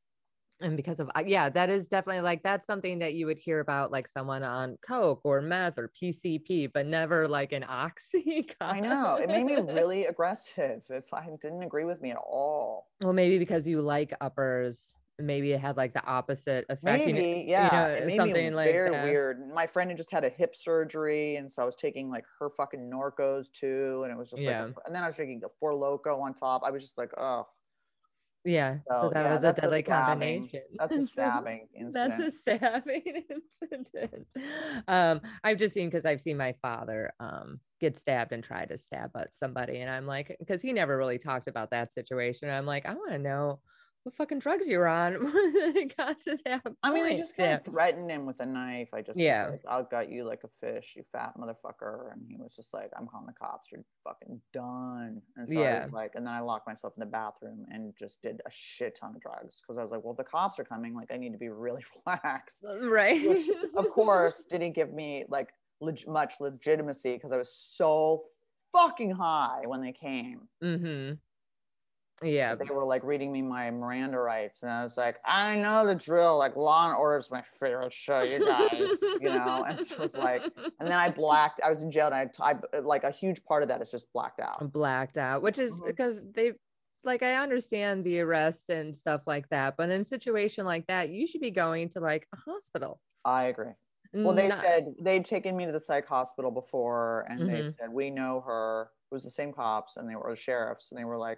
and because of uh, yeah that is definitely like that's something that you would hear about like someone on coke or meth or pcp but never like an oxy I know. It made me really aggressive if I didn't agree with me at all. well maybe because you like uppers maybe it had like the opposite effect you know- Maybe, yeah. know, it made me something like very that. weird. My friend had just had a hip surgery, and so I was taking like her fucking Norcos too, and it was just Yeah. like, a- and then I was drinking the Four Loco on top. I was just like, oh, yeah so, So, that yeah, was a that's a deadly combination that's a stabbing incident. That's a stabbing incident. Um, I've just seen because I've seen my father um get stabbed and try to stab at somebody, and I'm like, because he never really talked about that situation. I'm like, I want to know what fucking drugs you were on it got to that. I mean, I just kind Yeah. of threatened him with a knife. I just Yeah. like, I'll gut you like a fish, you fat motherfucker. And he was just like, I'm calling the cops. You're fucking done. And so I was like, and then I locked myself in the bathroom and just did a shit ton of drugs because I was like, well, the cops are coming. Like, I need to be really relaxed. right. Which, of course, didn't give me like leg- much legitimacy because I was so fucking high when they came. mm-hmm. Yeah. They were like reading me my Miranda rights, and I was like, I know the drill. Like Law and Order is my favorite show, you guys. you know, and so it was like, and then I blacked. I was in jail, and I, I like a huge part of that is just blacked out. blacked out, which is because they like I understand the arrest and stuff like that, but in a situation like that, you should be going to like a hospital. I agree. Well, they Not- said they'd taken me to the psych hospital before, and they Mhm. said we know her. It was the same cops, and they were sheriffs, and they were like,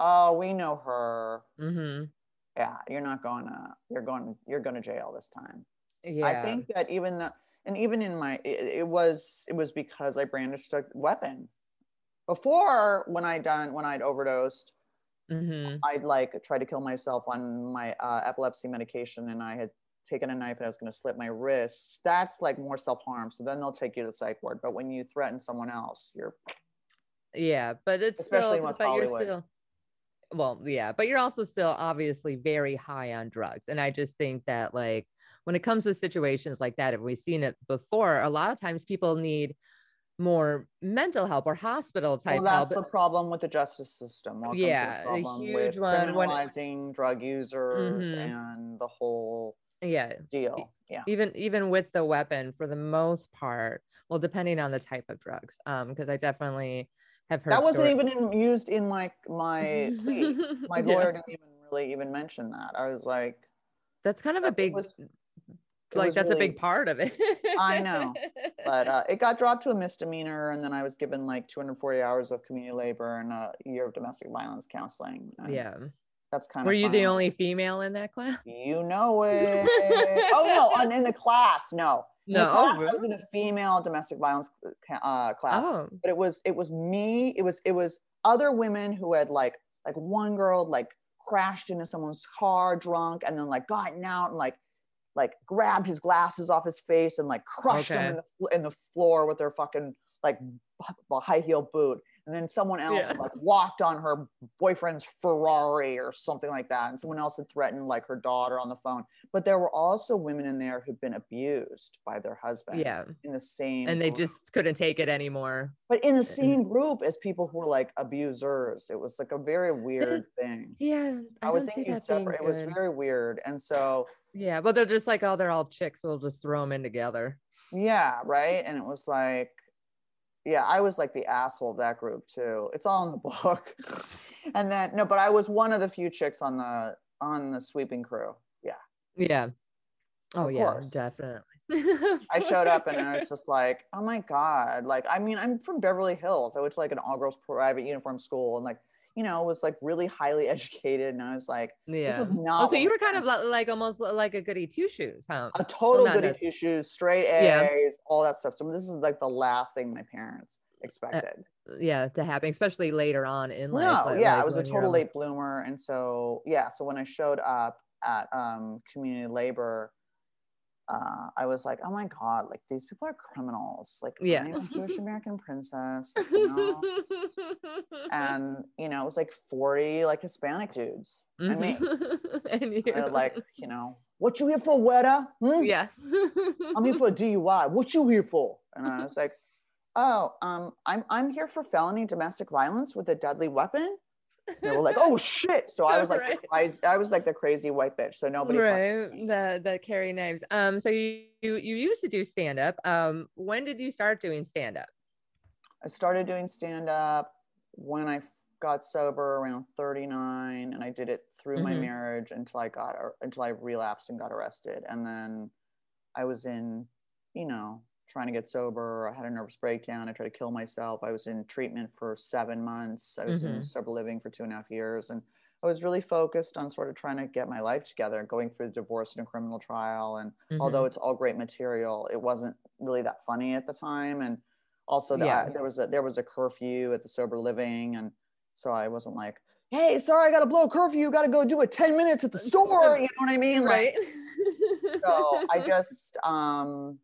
"Oh, we know her. Mhm. Yeah, you're not going to. You're going. You're going to jail this time." Yeah. I think that even the and even in my it, it was it was because I brandished a weapon. Before when I done when I'd overdosed, Mhm. I'd like tried to kill myself on my uh, epilepsy medication, and I had taken a knife and I was going to slit my wrists. That's like more self harm. So then they'll take you to the psych ward. But when you threaten someone else, you're Yeah, but it's Especially still, but you're Hollywood. still, well, yeah, but you're also still obviously very high on drugs, and I just think that like when it comes to situations like that, if we've seen it before, a lot of times people need more mental help or hospital type well, that's help. the problem with the justice system. Welcome Yeah, a huge one when- criminalizing drug users Mhm. and the whole yeah, deal. Yeah. even even with the weapon for the most part well depending on the type of drugs um because i definitely have heard That wasn't even in, used in my my plea. My Yeah. lawyer didn't even really even mention that. I was like, that's kind of a big was- like that's a big part of it I know, but uh, it got dropped to a misdemeanor, and then I was given like 240 hours of community labor and a year of domestic violence counseling. yeah that's kind of. were you the only female in that class You know it. oh no, in the class, no. No. class, oh, I was in a female domestic violence uh, class. oh. but it was it was me it was it was other women who had like like one girl like crashed into someone's car drunk and then like gotten out and like like grabbed his glasses off his face and like crushed him in the in the floor with their fucking like high heel boot and then someone else Yeah. like walked on her boyfriend's Ferrari or something like that and someone else had threatened like her daughter on the phone but there were also women in there who'd been abused by their husbands Yeah. in the same and they group just couldn't take it anymore but in the same group as people who were like abusers. It was like a very weird thing. yeah i, I, would think you'd separate. It was very weird. And so, yeah but they're just like oh they're all chicks we'll just throw them in together yeah, right. And it was like, yeah, I was like the asshole of that group too. It's all in the book. and then no, but I was one of the few chicks on the on the sweeping crew. Yeah. yeah oh Of yeah course. definitely I showed up and I was just like, oh my God. Like, I mean, I'm from Beverly Hills. I went to like an all girls private uniform school and like, you know, was like really highly educated. And I was like, yeah was oh not so you were kind of parents- li- like almost like a goody two shoes huh a total not goody two shoes, straight Yeah. A's, all that stuff. So this is like the last thing my parents expected. yeah to happen especially later on in life no, like- yeah, like I was a total late bloomer, and so yeah, so when I showed up at um, community labor, uh, I was like, oh my god, like these people are criminals. Like, Yeah. I'm a Jewish American princess, like, and you know, it was like forty like Hispanic dudes, and me. And They're like, you know, what you here for, Weta? Hmm? yeah I'm here for a DUI. What you here for? And I was like, oh, um, I'm I'm here for felony domestic violence with a deadly weapon. They were like, "Oh shit!" So I was like, Right. crazy- I was like the crazy white bitch. So nobody. right the the carry knives um so you you, you used to do stand up um when did you start doing stand up I started doing stand up when I got sober around 39 and I did it through my Mhm. marriage until I got until I relapsed and got arrested and then I was in you know trying to get sober I had a nervous breakdown I tried to kill myself I was in treatment for 7 months I was in Mhm. sober living for two and a half years and I was really focused on sort of trying to get my life together going through the divorce and a criminal trial and although Mhm. it's all great material it wasn't really that funny at the time and also the, Yeah. there was a there was a curfew at the sober living and so i wasn't like hey sorry i gotta blow a curfew gotta go do it 10 minutes at the store you know what i mean Like, right so i just um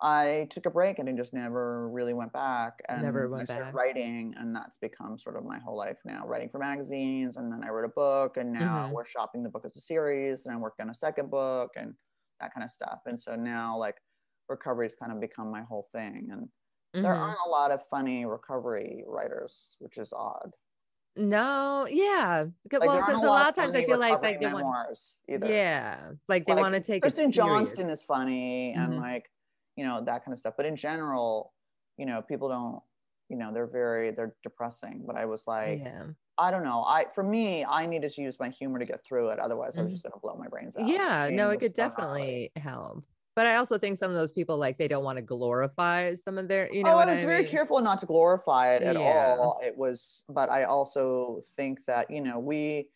i took a break and I just never really went back and Never went I started back. writing and that's become sort of my whole life now writing for magazines and then i wrote a book and now Mhm. we're shopping the book as a series and i'm working on a second book and that kind of stuff and so now like recovery's kind of become my whole thing and there Mhm. aren't a lot of funny recovery writers which is odd no yeah because like well because a lot of times i feel like like they want memoirs either yeah like they Like, want to take Kristen. Johnston is funny and Mhm. like, you know, that kind of stuff. But in general, you know, people don't, you know, they're very, they're depressing. But I was like, yeah I don't know. I, for me, I needed to use my humor to get through it. Otherwise, I was just mm-hmm. going to blow my brains out. yeah no it could definitely help but i also think some of those people like they don't want to glorify some of their you know oh, I was I very mean? careful not to glorify it at Yeah. all. It was, but I also think that, you know, we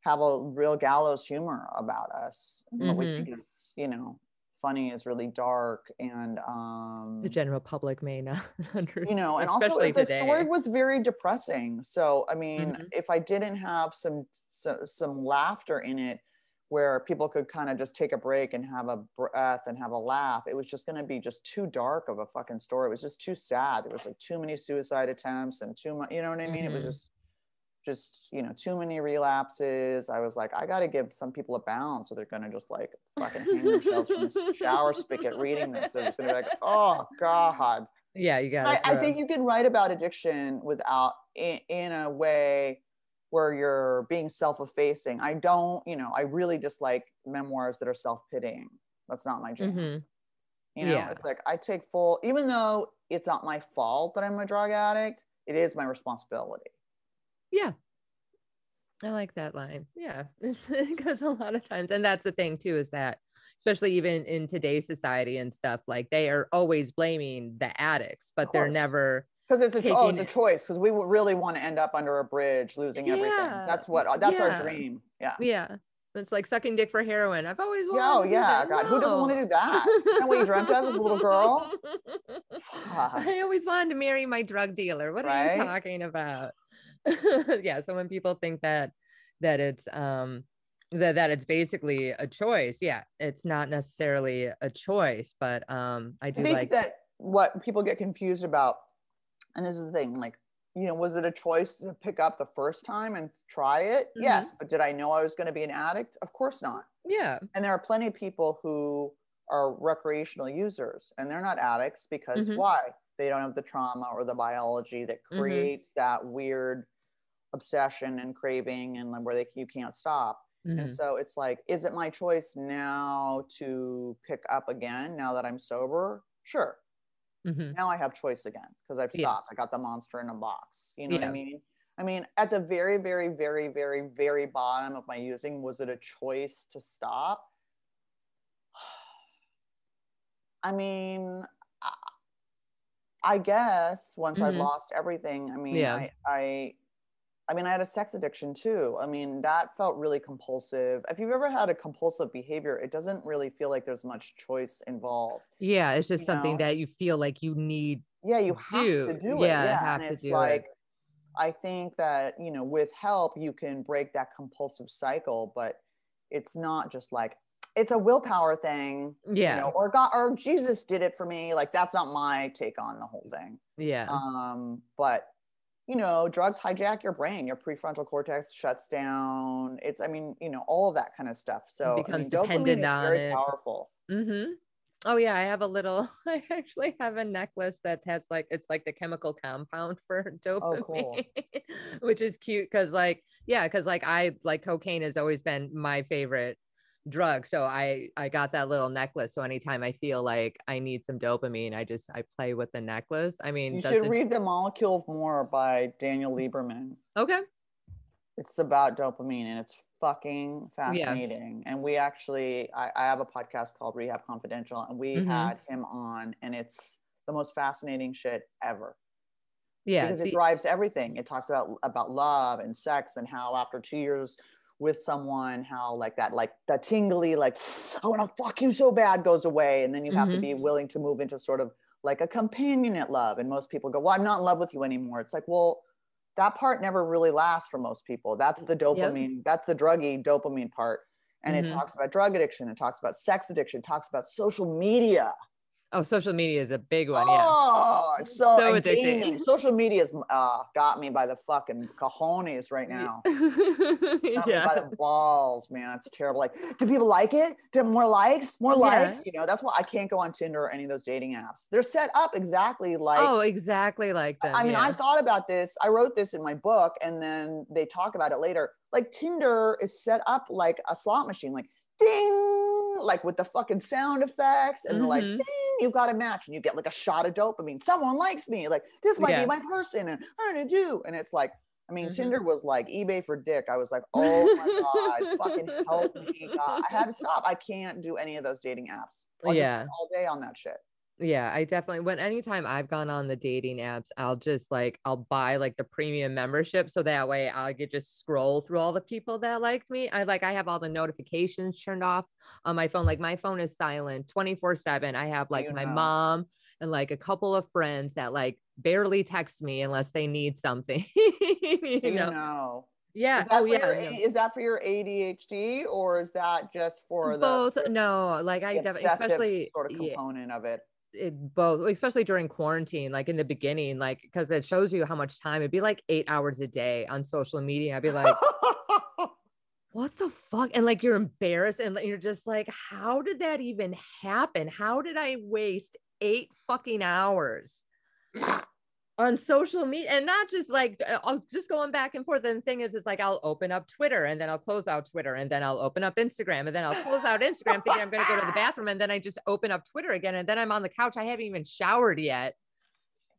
have a real gallows humor about us. What we mm-hmm. think is, you know, funny is really dark. And, um, the general public may not understand you know and also the today story was very depressing so i mean Mhm. if i didn't have some so, some laughter in it where people could kind of just take a break and have a breath and have a laugh it was just going to be just too dark of a fucking story it was just too sad there was like too many suicide attempts and too much you know what i mean it was Mhm. just just you know too many relapses i was like i got to give some people a bounce or they're going to just like fucking hang themselves from the shower spigot reading this they're just going to be like oh god yeah you got I, I think you can write about addiction without in, in a way where you're being self-effacing. I don't, you know, I really dislike memoirs that are self-pitying. That's not my jam. hmm You know, Yeah. it's like I take full, even though it's not my fault that I'm a drug addict, it is my responsibility. Yeah i like that line yeah because a lot of times and that's the thing too is that especially even in today's society and stuff like they are always blaming the addicts but they're never Because it's a oh, it's a choice. Because we really want to end up under a bridge, losing everything. That's what. Uh, that's our dream. Yeah. yeah it's like sucking dick for heroin i've always wanted Yeah, oh to do yeah. that. God, who doesn't want to No. do that? Isn't that what you dreamt of as a little girl? Fuck. I always wanted to marry my drug dealer. What are you talking about? yeah, so when people think that that it's um that that it's basically a choice, yeah, it's not necessarily a choice, but um I I do think like that what people get confused about, and this is the thing, like, you know, was it a choice to pick up the first time and try it? Mhm. Yes, but did I know I was going to be an addict? Of course not. yeah, And there are plenty of people who are recreational users and they're not addicts because Mhm. why? They don't have the trauma or the biology that Mhm. creates that weird obsession and craving and where they you can't stop. And mhm, so it's like, is it my choice now to pick up again now that I'm sober? Sure. mhm. Now I have choice again because I've Yeah. stopped. I got the monster in a box. You know what I mean? I mean, at the very, very, very, very, very bottom of my using, was it a choice to stop? I mean, I, I guess once I'd Mhm. lost everything, I mean, Yeah. I, I, I mean, I had a sex addiction too. I mean, that felt really compulsive. If you've ever had a compulsive behavior, it doesn't really feel like there's much choice involved. yeah, it's just you something know? that you feel like you need. Yeah, you have do. to do it. Yeah, Yeah, have and to it's do it. like, I think that you know, with help, you can break that compulsive cycle, but it's not just like it's a willpower thing. Yeah, you know, or God or Jesus did it for me. Like that's not my take on the whole thing. yeah, Um, but you know, drugs hijack your brain. Your prefrontal cortex shuts down. It's, I mean, you know, all of that kind of stuff. So I becomes mean, dopamine dependent on very it. powerful. mm-hmm. Oh yeah, I have a little. I actually have a necklace that has like it's like the chemical compound for dopamine, Oh, cool. which is cute because like yeah, because like I like cocaine has always been my favorite drug. So I I got that little necklace. So anytime I feel like I need some dopamine, I just I play with the necklace. I mean, You should read The Molecule of More by Daniel Lieberman. okay. It's about dopamine and it's fucking fascinating. And we actually, I, I have a podcast called Rehab Confidential, and we Mhm. had him on, and it's the most fascinating shit ever. Yeah. because it drives everything. It talks about about love and sex and how after two years with someone, how like that like that tingly like I want to fuck you so bad goes away, and then you have to Mhm. be willing to move into sort of like a companionate love. And most people go, "Well, I'm not in love with you anymore." It's like, well, that part never really lasts for most people. That's the dopamine. That's the druggy dopamine part. And Mhm. it talks about drug addiction. It talks about sex addiction. It talks about social media. Oh, social media is a big one. Yeah. Oh, it's so, So addicting. gaming. Social media's uh, got me by the fucking cojones right now. Me by the balls, man. It's terrible. Like, do people like it? Do more likes? More Yeah. likes? You know, that's why I can't go on Tinder or any of those dating apps. They're set up exactly like. oh, exactly like them. I mean, yeah. I thought about this. I wrote this in my book, and then they talk about it later. Like Tinder is set up like a slot machine, like ding, like with the fucking sound effects, and they're like ding, you've got a match, and you get like a shot of dopamine. Someone likes me, like this might Yeah. be my person, and I'm gonna do. And it's like, I mean, Mhm. Tinder was like eBay for dick. I was like, oh my god, fucking help me, God. I had to stop. I can't do any of those dating apps. I'll Yeah. all day on that shit. Yeah, I definitely when anytime I've gone on the dating apps, I'll just like I'll buy like the premium membership so that way I could just scroll through all the people that liked me. I like I have all the notifications turned off on my phone. Like my phone is silent 24/7. I have like you my know. mom and like a couple of friends that like barely text me unless they need something. you you know? know? Yeah. Is that, Oh for yeah. your. Is that for your ADHD or is that just for the Both. No, like I definitely especially sort of yeah. component of it? It both especially during quarantine like in the beginning like because it shows you how much time it'd be like eight hours a day on social media i'd be like what the fuck? And like you're embarrassed and you're just like how did that even happen? How did i waste eight fucking hours on social media and not just like uh, I'll just going back and forth. And the thing is, it's like I'll open up Twitter and then I'll close out Twitter and then I'll open up Instagram and then I'll close out Instagram thinking I'm going to go to the bathroom and then I just open up Twitter again and then I'm on the couch. I haven't even showered yet.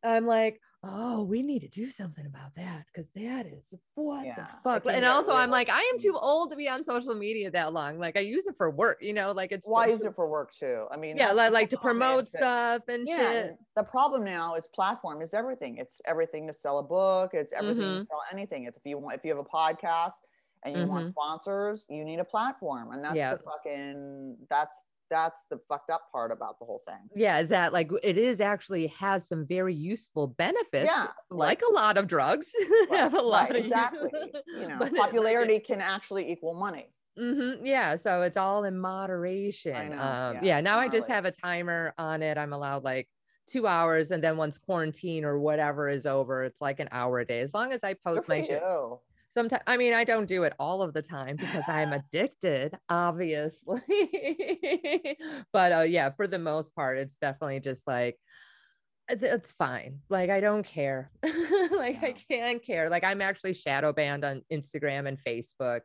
I'm like, oh, we need to do something about that because that is what Yeah, the fuck. And also, I'm like, I am too old to be on social media that long. Like, I use it for work, you know, like it's Why for- use it for work too? I mean, yeah, like, like to promote stuff and Yeah, shit. the problem now is platform is everything. It's everything to sell a book. It's everything Mhm. to sell anything. If you want, if you have a podcast and you want Mhm. sponsors, you need a platform, and that's Yeah. the fucking that's that's the fucked up part about the whole thing. yeah is that like it is actually has some very useful benefits Yeah, like, a lot of drugs Right, lot right, of exactly. You know, but it- popularity can actually equal money. Mhm, yeah so it's all in moderation know, um yeah, yeah, now i just have a timer on it i'm allowed like two hours and then once quarantine or whatever is over it's like an hour a day as long as i post my shit you. Sometimes i mean i don't do it all of the time because i'm addicted obviously. But uh yeah for the most part it's definitely just like it's fine. Like i don't care. Like i can't care. Like i'm actually shadow banned on instagram and facebook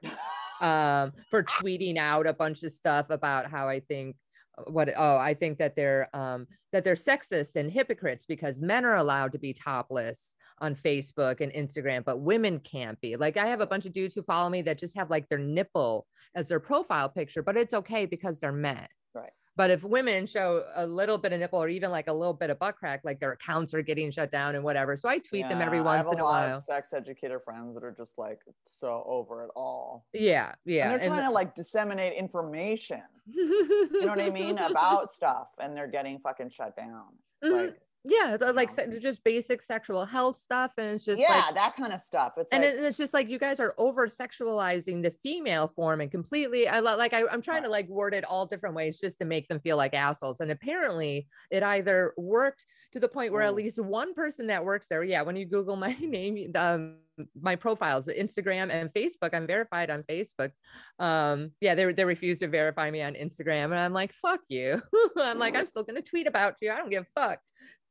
um for tweeting out a bunch of stuff about how i think uh, what oh i think that they're um that they're sexist and hypocrites because men are allowed to be topless on facebook and instagram but women can't be like i have a bunch of dudes who follow me that just have like their nipple as their profile picture but it's okay because they're men Right. but if women show a little bit of nipple or even like a little bit of butt crack like their accounts are getting shut down and whatever so i tweet them every Yeah, I once have in a lot while Of sex educator friends that are just like so over it all. yeah yeah and they're trying to like disseminate information. You know what I mean about stuff, and they're getting fucking shut down. It's Mhm. like yeah like know. just basic sexual health stuff and it's just yeah, like that kind of stuff. It's and, like, it, and it's just like you guys are over sexualizing the female form and completely I lo- like I, I'm trying to like word it all different ways just to make them feel like assholes. And apparently it either worked to the point where at Mm. least one person that works there, yeah, when you Google my name, um, my profiles, Instagram and Facebook, I'm verified on Facebook. Um, yeah, they they refuse to verify me on Instagram, and I'm like, fuck you. I'm like, I'm still gonna tweet about you. I don't give a fuck.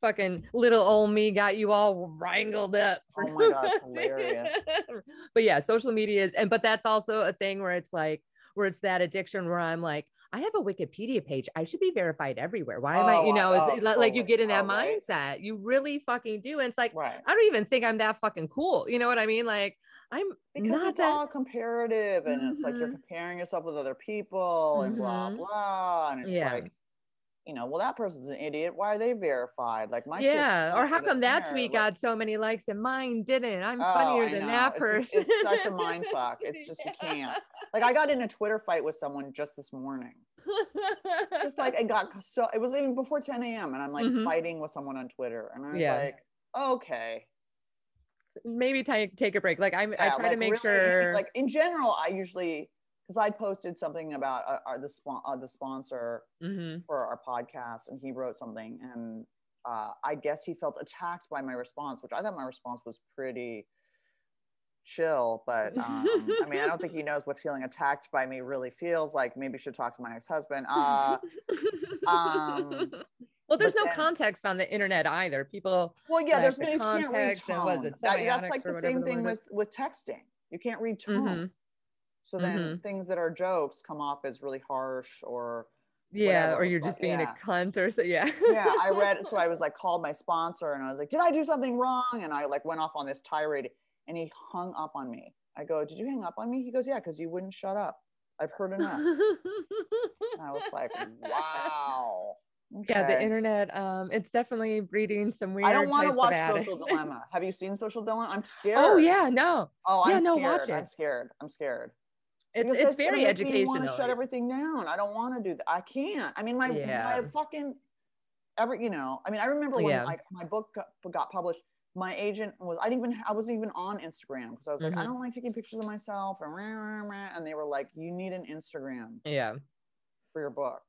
Fucking little old me got you all wrangled up. Oh my God, hilarious. but yeah, social media is, and but that's also a thing where it's like, where it's that addiction where I'm like, I have a Wikipedia page. I should be verified everywhere. Why am I, Oh, you know, oh, li- like you get in that Oh, right. mindset. You really fucking do. And it's like, right. I don't even think I'm that fucking cool. You know what I mean? Like, I'm Because not it's that. all comparative and it's like you're Mhm. comparing yourself with other people and blah, Mhm. blah. And it's Yeah. like, you know, well, that person's an idiot. Why are they verified? Like my yeah. Or how come that there, tweet like- got so many likes and mine didn't? I'm Oh, funnier I than know. that It's person. just- it's such a mind fuck. It's just you can't. Like I got in a Twitter fight with someone just this morning. Just like it got so it was even before 10 a.m. and I'm like Mhm. fighting with someone on Twitter. And I was Yeah. like, okay. maybe take take a break. Like I'm, I try like to make really, sure. like in general, I usually because I posted something about uh, our, the uh, the sponsor Mhm. for our podcast, and he wrote something, and uh, I guess he felt attacked by my response, which I thought my response was pretty chill. But um, I mean, I don't think he knows what feeling attacked by me really feels like. Maybe should talk to my ex husband. Uh, um, well, there's no then- context on the internet either. People, well, yeah, there's the no you can't read context and was it That- that's like the same thing with with texting. You can't read tone. Mhm. So then Mhm. things that are jokes come off as really harsh or yeah, or you're but just being yeah. a cunt or so. Yeah. yeah, I read so I was like called my sponsor and I was like, Did I do something wrong? And I like went off on this tirade and he hung up on me. I go, Did you hang up on me? He goes, Yeah, because you wouldn't shut up. I've heard enough. I was like, Wow. Yeah, the internet, um, it's definitely breeding some weird. I don't want to watch Social Dilemma. Have you seen Social Dilemma? I'm scared. Oh yeah, no, Oh, I'm no, scared. watch I'm scared. I'm scared. It's Because it's very educational. Shut everything down. I don't want to do that. I can't. I mean, my Yeah. my fucking every you know. I mean, I remember when Yeah. like my book got, got published. My agent was I didn't even I wasn't even on Instagram because I was like I Mhm. don't like taking pictures of myself and rah, rah, rah, and they were like you need an Instagram Yeah, for your book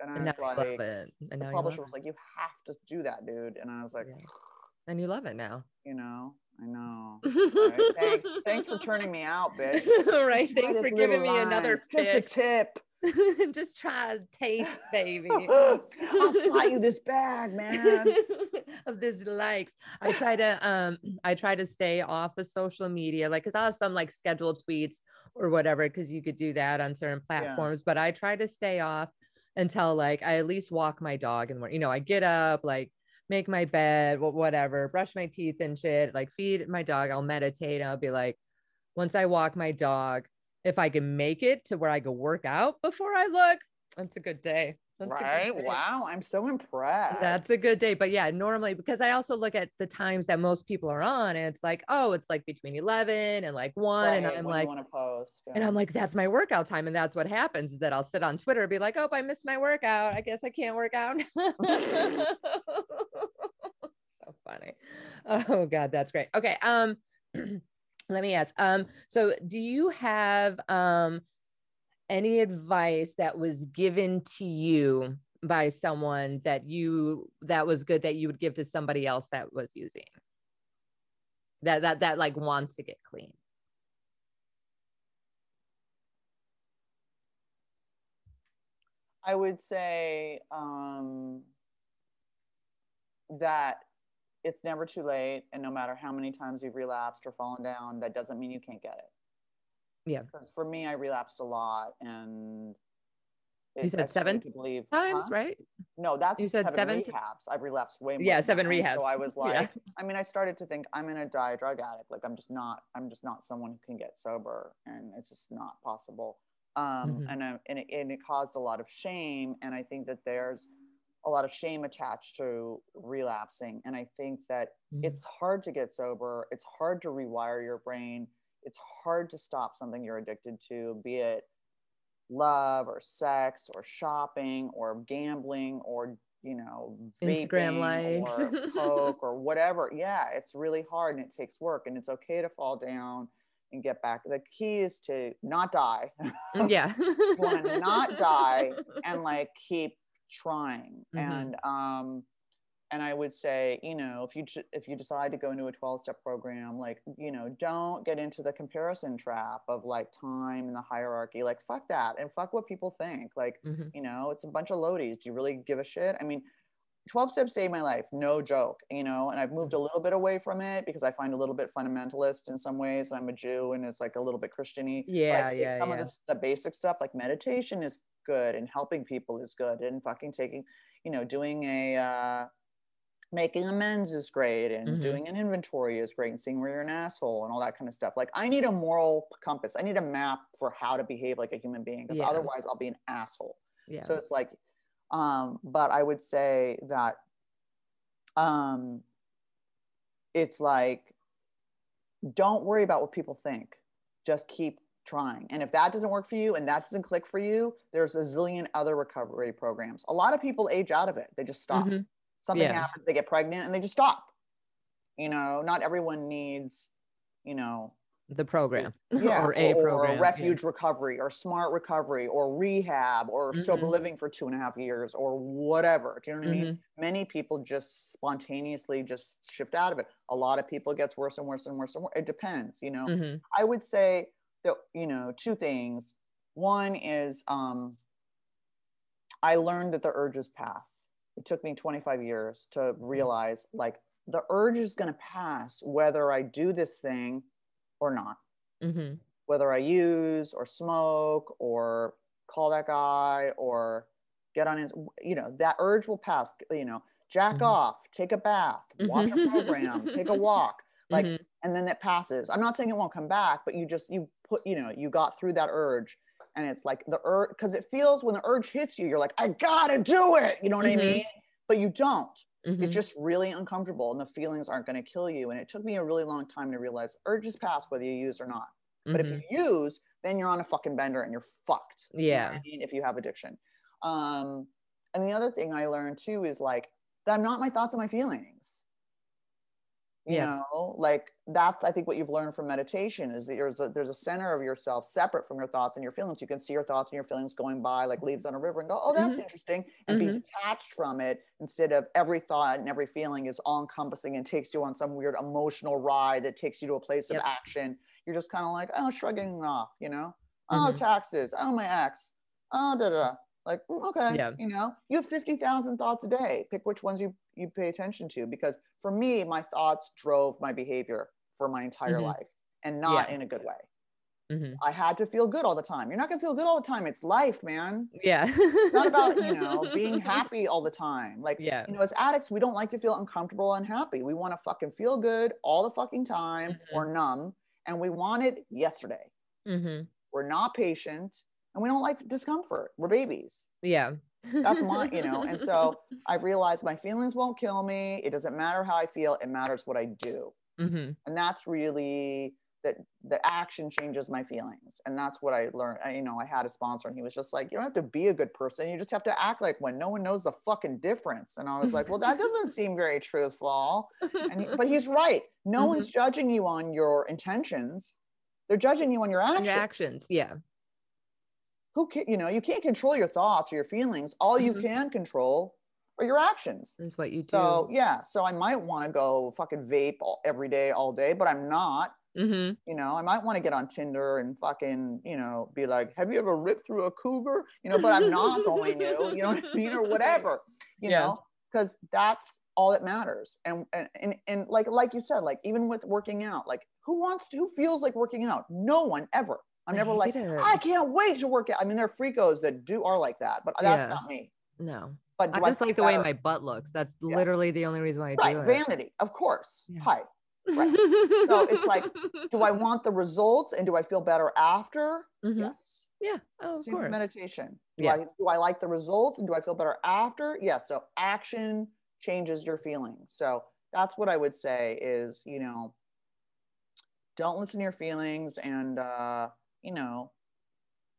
and I and was like love it. And the now you love publisher was like you have to do that dude and I was like Yeah. and you love it now. you know I know Right, thanks thanks for turning me out bitch right. Try Thanks for giving me another line. just a tip Just try a taste, baby. I'll supply you this bag, man. of this likes. I try to um I try to stay off of social media, like because I have some like scheduled tweets or whatever, because you could do that on certain Yeah. platforms. But I try to stay off until like I at least walk my dog and you know I get up like make my bed, whatever, brush my teeth and shit, like feed my dog. I'll meditate. I'll be like, once I walk my dog, if I can make it to where I go work out before I look, that's a good day. That's a good right? day. Wow, I'm so impressed. That's a good day. But yeah, normally because I also look at the times that most people are on, and it's like, oh, it's like between 11 and like one. and I'm when like, want to and. I'm like, that's my workout time. And that's what happens is that I'll sit on Twitter and be like, oh, I missed my workout. I guess I can't work out. funny. Oh God, that's great. Okay. Um, let me ask. Um, so do you have um any advice that was given to you by someone that you that was good that you would give to somebody else that was using that that that like wants to get clean? I would say um, that it's never too late, and no matter how many times you've relapsed or fallen down, that doesn't mean you can't get it. Yeah. Because for me, I relapsed a lot, and You said seven believe Times, Huh? right? No, that's You said seven, seven rehabs. I've relapsed way more. Yeah, seven. Rehabs. So I was Yeah. like, I mean, I started to think I'm gonna die a drug addict. Like I'm just not. I'm just not someone who can get sober, and it's just not possible. Um, Mhm. And I, and it, and it caused a lot of shame. And I think that there's a lot of shame attached to relapsing. And I think that Mhm. it's hard to get sober. It's hard to rewire your brain. It's hard to stop something you're addicted to, be it love or sex or shopping or gambling or you know, Instagram vaping likes. or coke or whatever. Yeah, it's really hard and it takes work and it's okay to fall down and get back. The key is to not die. yeah. you want to not die and like keep trying. Mhm. and um and i would say you know if you if you decide to go into a 12 step program like you know don't get into the comparison trap of like time and the hierarchy. Like fuck that and fuck what people think. Like Mhm. you know it's a bunch of loadies. Do you really give a shit? I mean 12 steps saved my life. No joke you know and i've moved a little bit away from it because i find a little bit fundamentalist in some ways. I'm a jew and it's like a little bit christiany. Yeah, yeah, some yeah. of this, the basic stuff like meditation is good and helping people is good and fucking taking you know doing a uh making amends is great and Mhm. doing an inventory is great and seeing where you're an asshole and all that kind of stuff like i need a moral compass i need a map for how to behave like a human being because Yeah. otherwise i'll be an asshole Yeah. so it's like um but i would say that um it's like don't worry about what people think just keep trying and if that doesn't work for you and that doesn't click for you there's a zillion other recovery programs a lot of people age out of it they just stop Mhm. something Yeah. happens they get pregnant and they just stop you know not everyone needs you know the program yeah, or a program. yeah. refuge recovery or smart recovery or rehab or sober Mhm. living for two and a half years or whatever. Do you know what I mean? Mhm. Many people just spontaneously just shift out of it. A lot of people gets worse and worse and worse and worse. It depends, you know. Mhm. I would say you know, two things. One is um I learned that the urges pass. It took me 25 years to realize like the urge is going to pass whether I do this thing or not Mhm. whether I use or smoke or call that guy or get on you know, that urge will pass, you know, jack Mhm. off, take a bath, watch a Mhm. program, take a walk, like, Mhm. and then it passes. I'm not saying it won't come back, but you just, you put, you know, you got through that urge and it's like the urge, because it feels when the urge hits you, you're like, I gotta do it. You know what Mhm. I mean? But you don't. Mhm. It's just really uncomfortable and the feelings aren't going to kill you. And it took me a really long time to realize urges pass whether you use or not. But if Mhm. you use, then you're on a fucking bender and you're fucked. You know Yeah. I mean, if you have addiction. Um, and the other thing I learned too is like that I'm not my thoughts and my feelings. You Yeah. know, like that's I think what you've learned from meditation is that there's a there's a center of yourself separate from your thoughts and your feelings. You can see your thoughts and your feelings going by like leaves on a river and go, oh, that's interesting, and be Mhm. detached from it instead of every thought and every feeling is all encompassing and takes you on some weird emotional ride that takes you to a place Yep. of action. You're just kind of like, oh, shrugging off, you know? Oh, Mhm. taxes. Oh, my ex. Oh, da da. da. Like, mm, okay, Yeah. you know, you have 50,000 thoughts a day. Pick which ones you, you pay attention to. Because for me, my thoughts drove my behavior for my entire Mhm. life and not Yeah. in a good way. Mhm. I had to feel good all the time. You're not going to feel good all the time. It's life, man. Yeah. Not about, you know, being happy all the time. Like, Yeah. you know, as addicts, we don't like to feel uncomfortable and unhappy. We want to fucking feel good all the fucking time Mm-hmm. or numb. And we want it yesterday. Mhm. We're not patient and we don't like discomfort. We're babies. Yeah. That's my, you know, and so I've realized my feelings won't kill me. It doesn't matter how I feel, it matters what I do. Mhm. And that's really that the action changes my feelings. And that's what I learned. I, you know, I had a sponsor and he was just like, you don't have to be a good person. You just have to act like one. No one knows the fucking difference. And I was like, well, that doesn't seem very truthful. And he, but he's right. No Mhm. one's judging you on your intentions. They're judging you on your actions. Your actions. Yeah. Who can, you know, you can't control your thoughts or your feelings. All you Mhm. can control are your actions. That's what you do. So yeah, so I might want to go fucking vape all, every day, all day, but I'm not. Mhm. You know, I might want to get on Tinder and fucking, you know, be like, "Have you ever ripped through a cougar?" You know, but I'm not going to. You know what I mean, or whatever. You Yeah. know, because that's all that matters. And, and and and like like you said, like even with working out, like who wants to? Who feels like working out? No one ever. I'm I never like, it. I can't wait to work out. I mean, there are freakos that do are like that, but that's Yeah. not me. No. But I just feel like the way my butt looks. That's Yeah. literally the only reason why I right do it. vanity, of course. Yeah. Hi. right. So it's like, Do I want the results and do I feel better after? Mhm. Yes. Yeah. Oh, of Same course. meditation. Do Yeah. I do I like the results and do I feel better after? Yes. So action changes your feelings. So that's what I would say is, you know, don't listen to your feelings and uh, you know,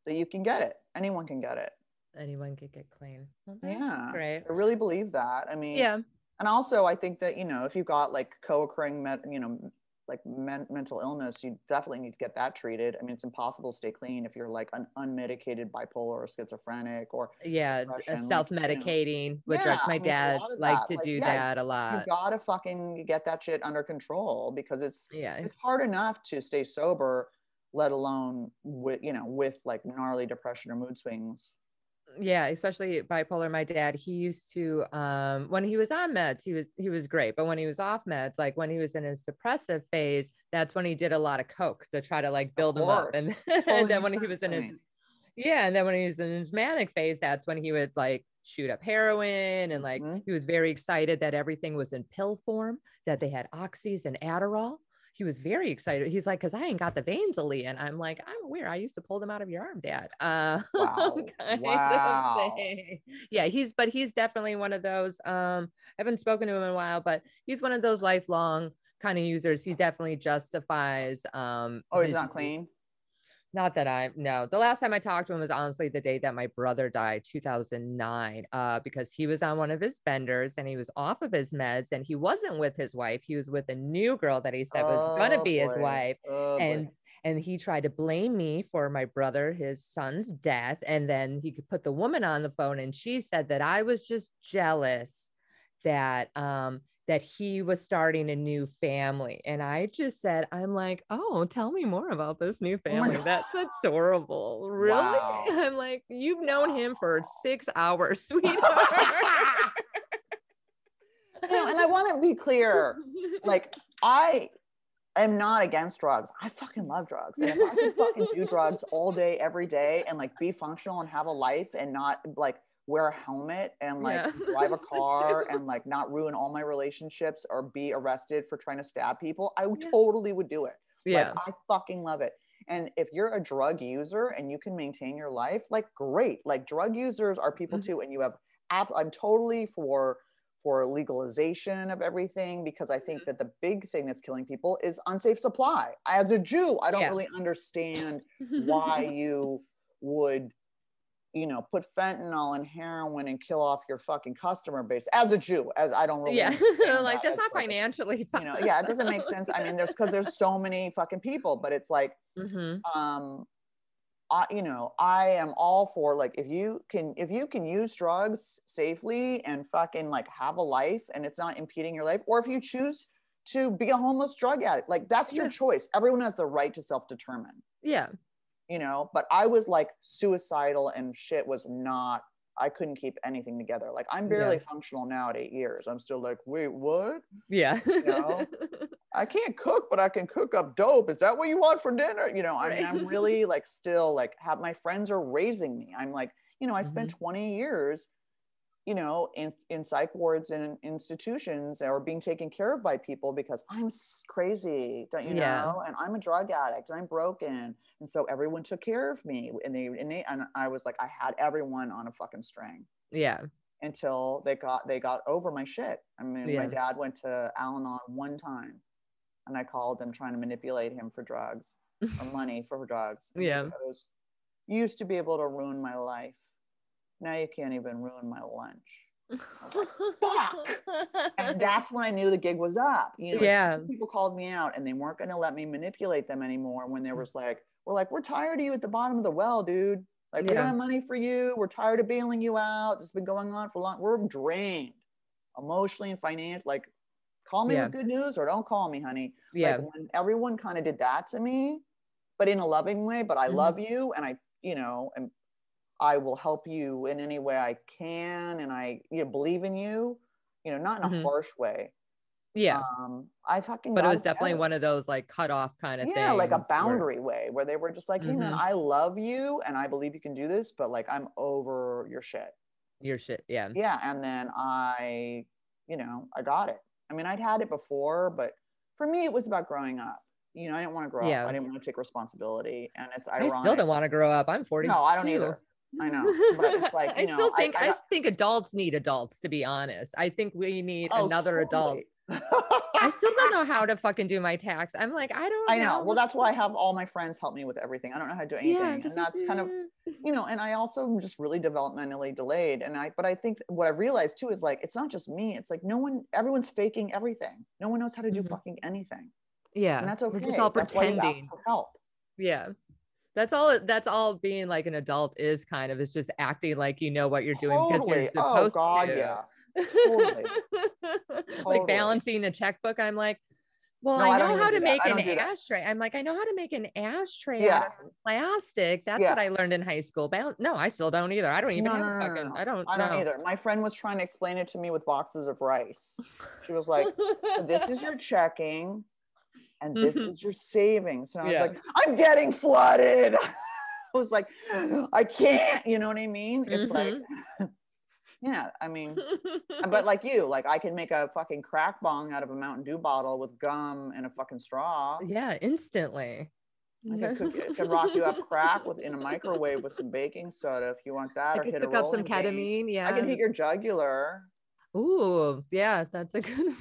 that you can get it. Anyone can get it. anyone could get clean. Well, Yeah. great. I really believe that. I mean, Yeah, and also I think that you know if you've got like co-occurring, met, you know, like men- mental illness, you definitely need to get that treated. I mean, it's impossible to stay clean if you're like an unmedicated bipolar or schizophrenic or yeah, uh, like, you know. self-medicating with Yeah, drugs. I My mean, dad liked that, to like, do yeah, that a lot. you gotta fucking get that shit under control because it's Yeah, it's hard enough to stay sober, let alone with you know with like gnarly depression or mood swings. yeah especially bipolar my dad he used to um when he was on meds he was he was great but when he was off meds like when he was in his depressive phase that's when he did a lot of coke to try to like build him up and. Totally and then when he was in his yeah and then when he was in his manic phase that's when he would like shoot up heroin and like Mhm. he was very excited that everything was in pill form that they had oxys and adderall he was very excited. He's like, because I ain't got the veins, Ali. And I'm like, I'm aware. I used to pull them out of your arm, Dad. Uh, Wow. kind Wow. Yeah, he's, but he's definitely one of those. Um, I haven't spoken to him in a while, but he's one of those lifelong kind of users. He definitely justifies. Um, Oh, he's his not clean. Not that I no. The last time I talked to him was honestly the day that my brother died, 2009, uh, because he was on one of his benders and he was off of his meds and he wasn't with his wife. He was with a new girl that he said was gonna Oh, be his wife Oh, boy. and and he tried to blame me for my brother his son's death and then he could put the woman on the phone and she said that i was just jealous that um that he was starting a new family and i just said i'm like oh tell me more about this new Oh family God. that's adorable really Wow. i'm like you've known him for six hours sweetheart You know, and I want to be clear. Like, I am not against drugs. I fucking love drugs. And if I could fucking do drugs all day, every day, and like be functional and have a life and not like wear a helmet and like Yeah. drive a car and like not ruin all my relationships or be arrested for trying to stab people, I Yeah. totally would do it. yeah Like, I fucking love it. And if you're a drug user and you can maintain your life, like great. Like drug users are people Mhm. too. And you have app. I'm totally for for legalization of everything because I Mm-hmm. think that the big thing that's killing people is unsafe supply. As a Jew, I don't Yeah. really understand why you would you know put fentanyl and heroin and kill off your fucking customer base as a jew as i don't really yeah like that that's not financially you know yeah it doesn't make sense i mean there's because there's so many fucking people but it's like Mhm. um I, you know, I am all for like if you can if you can use drugs safely and fucking like have a life and it's not impeding your life, or if you choose to be a homeless drug addict, like that's your Yeah. choice. Everyone has the right to self-determine, yeah you know. But I was like suicidal and shit was not. I couldn't keep anything together. Like I'm barely Yeah. functional now at eight years. I'm still like, wait, what? yeah know? I can't cook, but I can cook up dope. Is that what you want for dinner? You know, I mean, I'm really like still like have my friends are raising me. I'm like, you know, I spent Mm-hmm. 20 years, you know, in, in psych wards and institutions or being taken care of by people because I'm crazy, don't you Yeah. know? And I'm a drug addict and I'm broken. And so everyone took care of me. And they, and they, and I was like, I had everyone on a fucking string yeah until they got they got over my shit. I mean, my dad went to Al-Anon one time, and I called him trying to manipulate him for drugs or money for drugs. Yeah. used to be able to ruin my life. Now you can't even ruin my lunch." "Fuck!" And that's when I knew the gig was up. You know, Yeah. people called me out, and they weren't going to let me manipulate them anymore. When there was like, "We're like, we're tired of you at the bottom of the well, dude." Like we Yeah. don't have money for you. We're tired of bailing you out. It's been going on for a long. We're drained emotionally and financially. Like, call me Yeah. with good news or don't call me, honey. yeah Like when everyone kind of did that to me, but in a loving way. But I Mhm. love you, and I, you know, and I will help you in any way I can, and I, you know, believe in you. You know, not in a Mhm. harsh way. yeah Um, I fucking. but it was definitely one of those like cut off kind of things. yeah things like a where- boundary way where they were just like hey man Mhm. i love you and i believe you can do this but like i'm over your shit your shit yeah yeah and then i you know i got it i mean i'd had it before but for me it was about growing up you know i didn't want to grow Yeah. up i didn't want to take responsibility and it's ironic. i still don't want to grow up i'm 40 no i don't either i know but it's like I know still think I, I, got- think adults need adults to be honest. I think we need Oh, another adult. I still don't know how to fucking do my tax. I'm like, I don't. I know. Well, that's why I have all my friends help me with everything. I don't know how to do anything, Yeah, and that's kind of you know. And I also am just really developmentally delayed. And I, but I think what I've realized too is like it's not just me. It's like no one, everyone's faking everything. No one knows how to do Mhm. fucking anything, yeah, and that's okay. We're just all That's pretending. help. Yeah. That's all that's all being like an adult is kind of is just acting like you know what you're doing because Totally. you're supposed Oh supposed God, to. yeah. Totally. like balancing a checkbook. I'm like, well, No, I I know even how to make an don't do that. ashtray. I'm like, I know how to make an ashtray Yeah. out of plastic. That's Yeah. what I learned in high school. Bal- no, I still don't either. I don't even No, have no, fucking. I don't. I don't know. either. My friend was trying to explain it to me with boxes of rice. She was like, this is your checking and this Mhm. is your savings. And I was like, I'm getting flooded. I was like, I can't, you know what I mean? It's like, yeah, I mean, but like you, like I can make a fucking crack bong out of a Mountain Dew bottle with gum and a fucking straw. yeah, instantly. I can cook it, can rock you up crack with in a microwave with some baking soda if you want that, I or could hit a cook up some rolling pin. ketamine. Yeah. I can hit your jugular. Ooh, yeah, that's a good.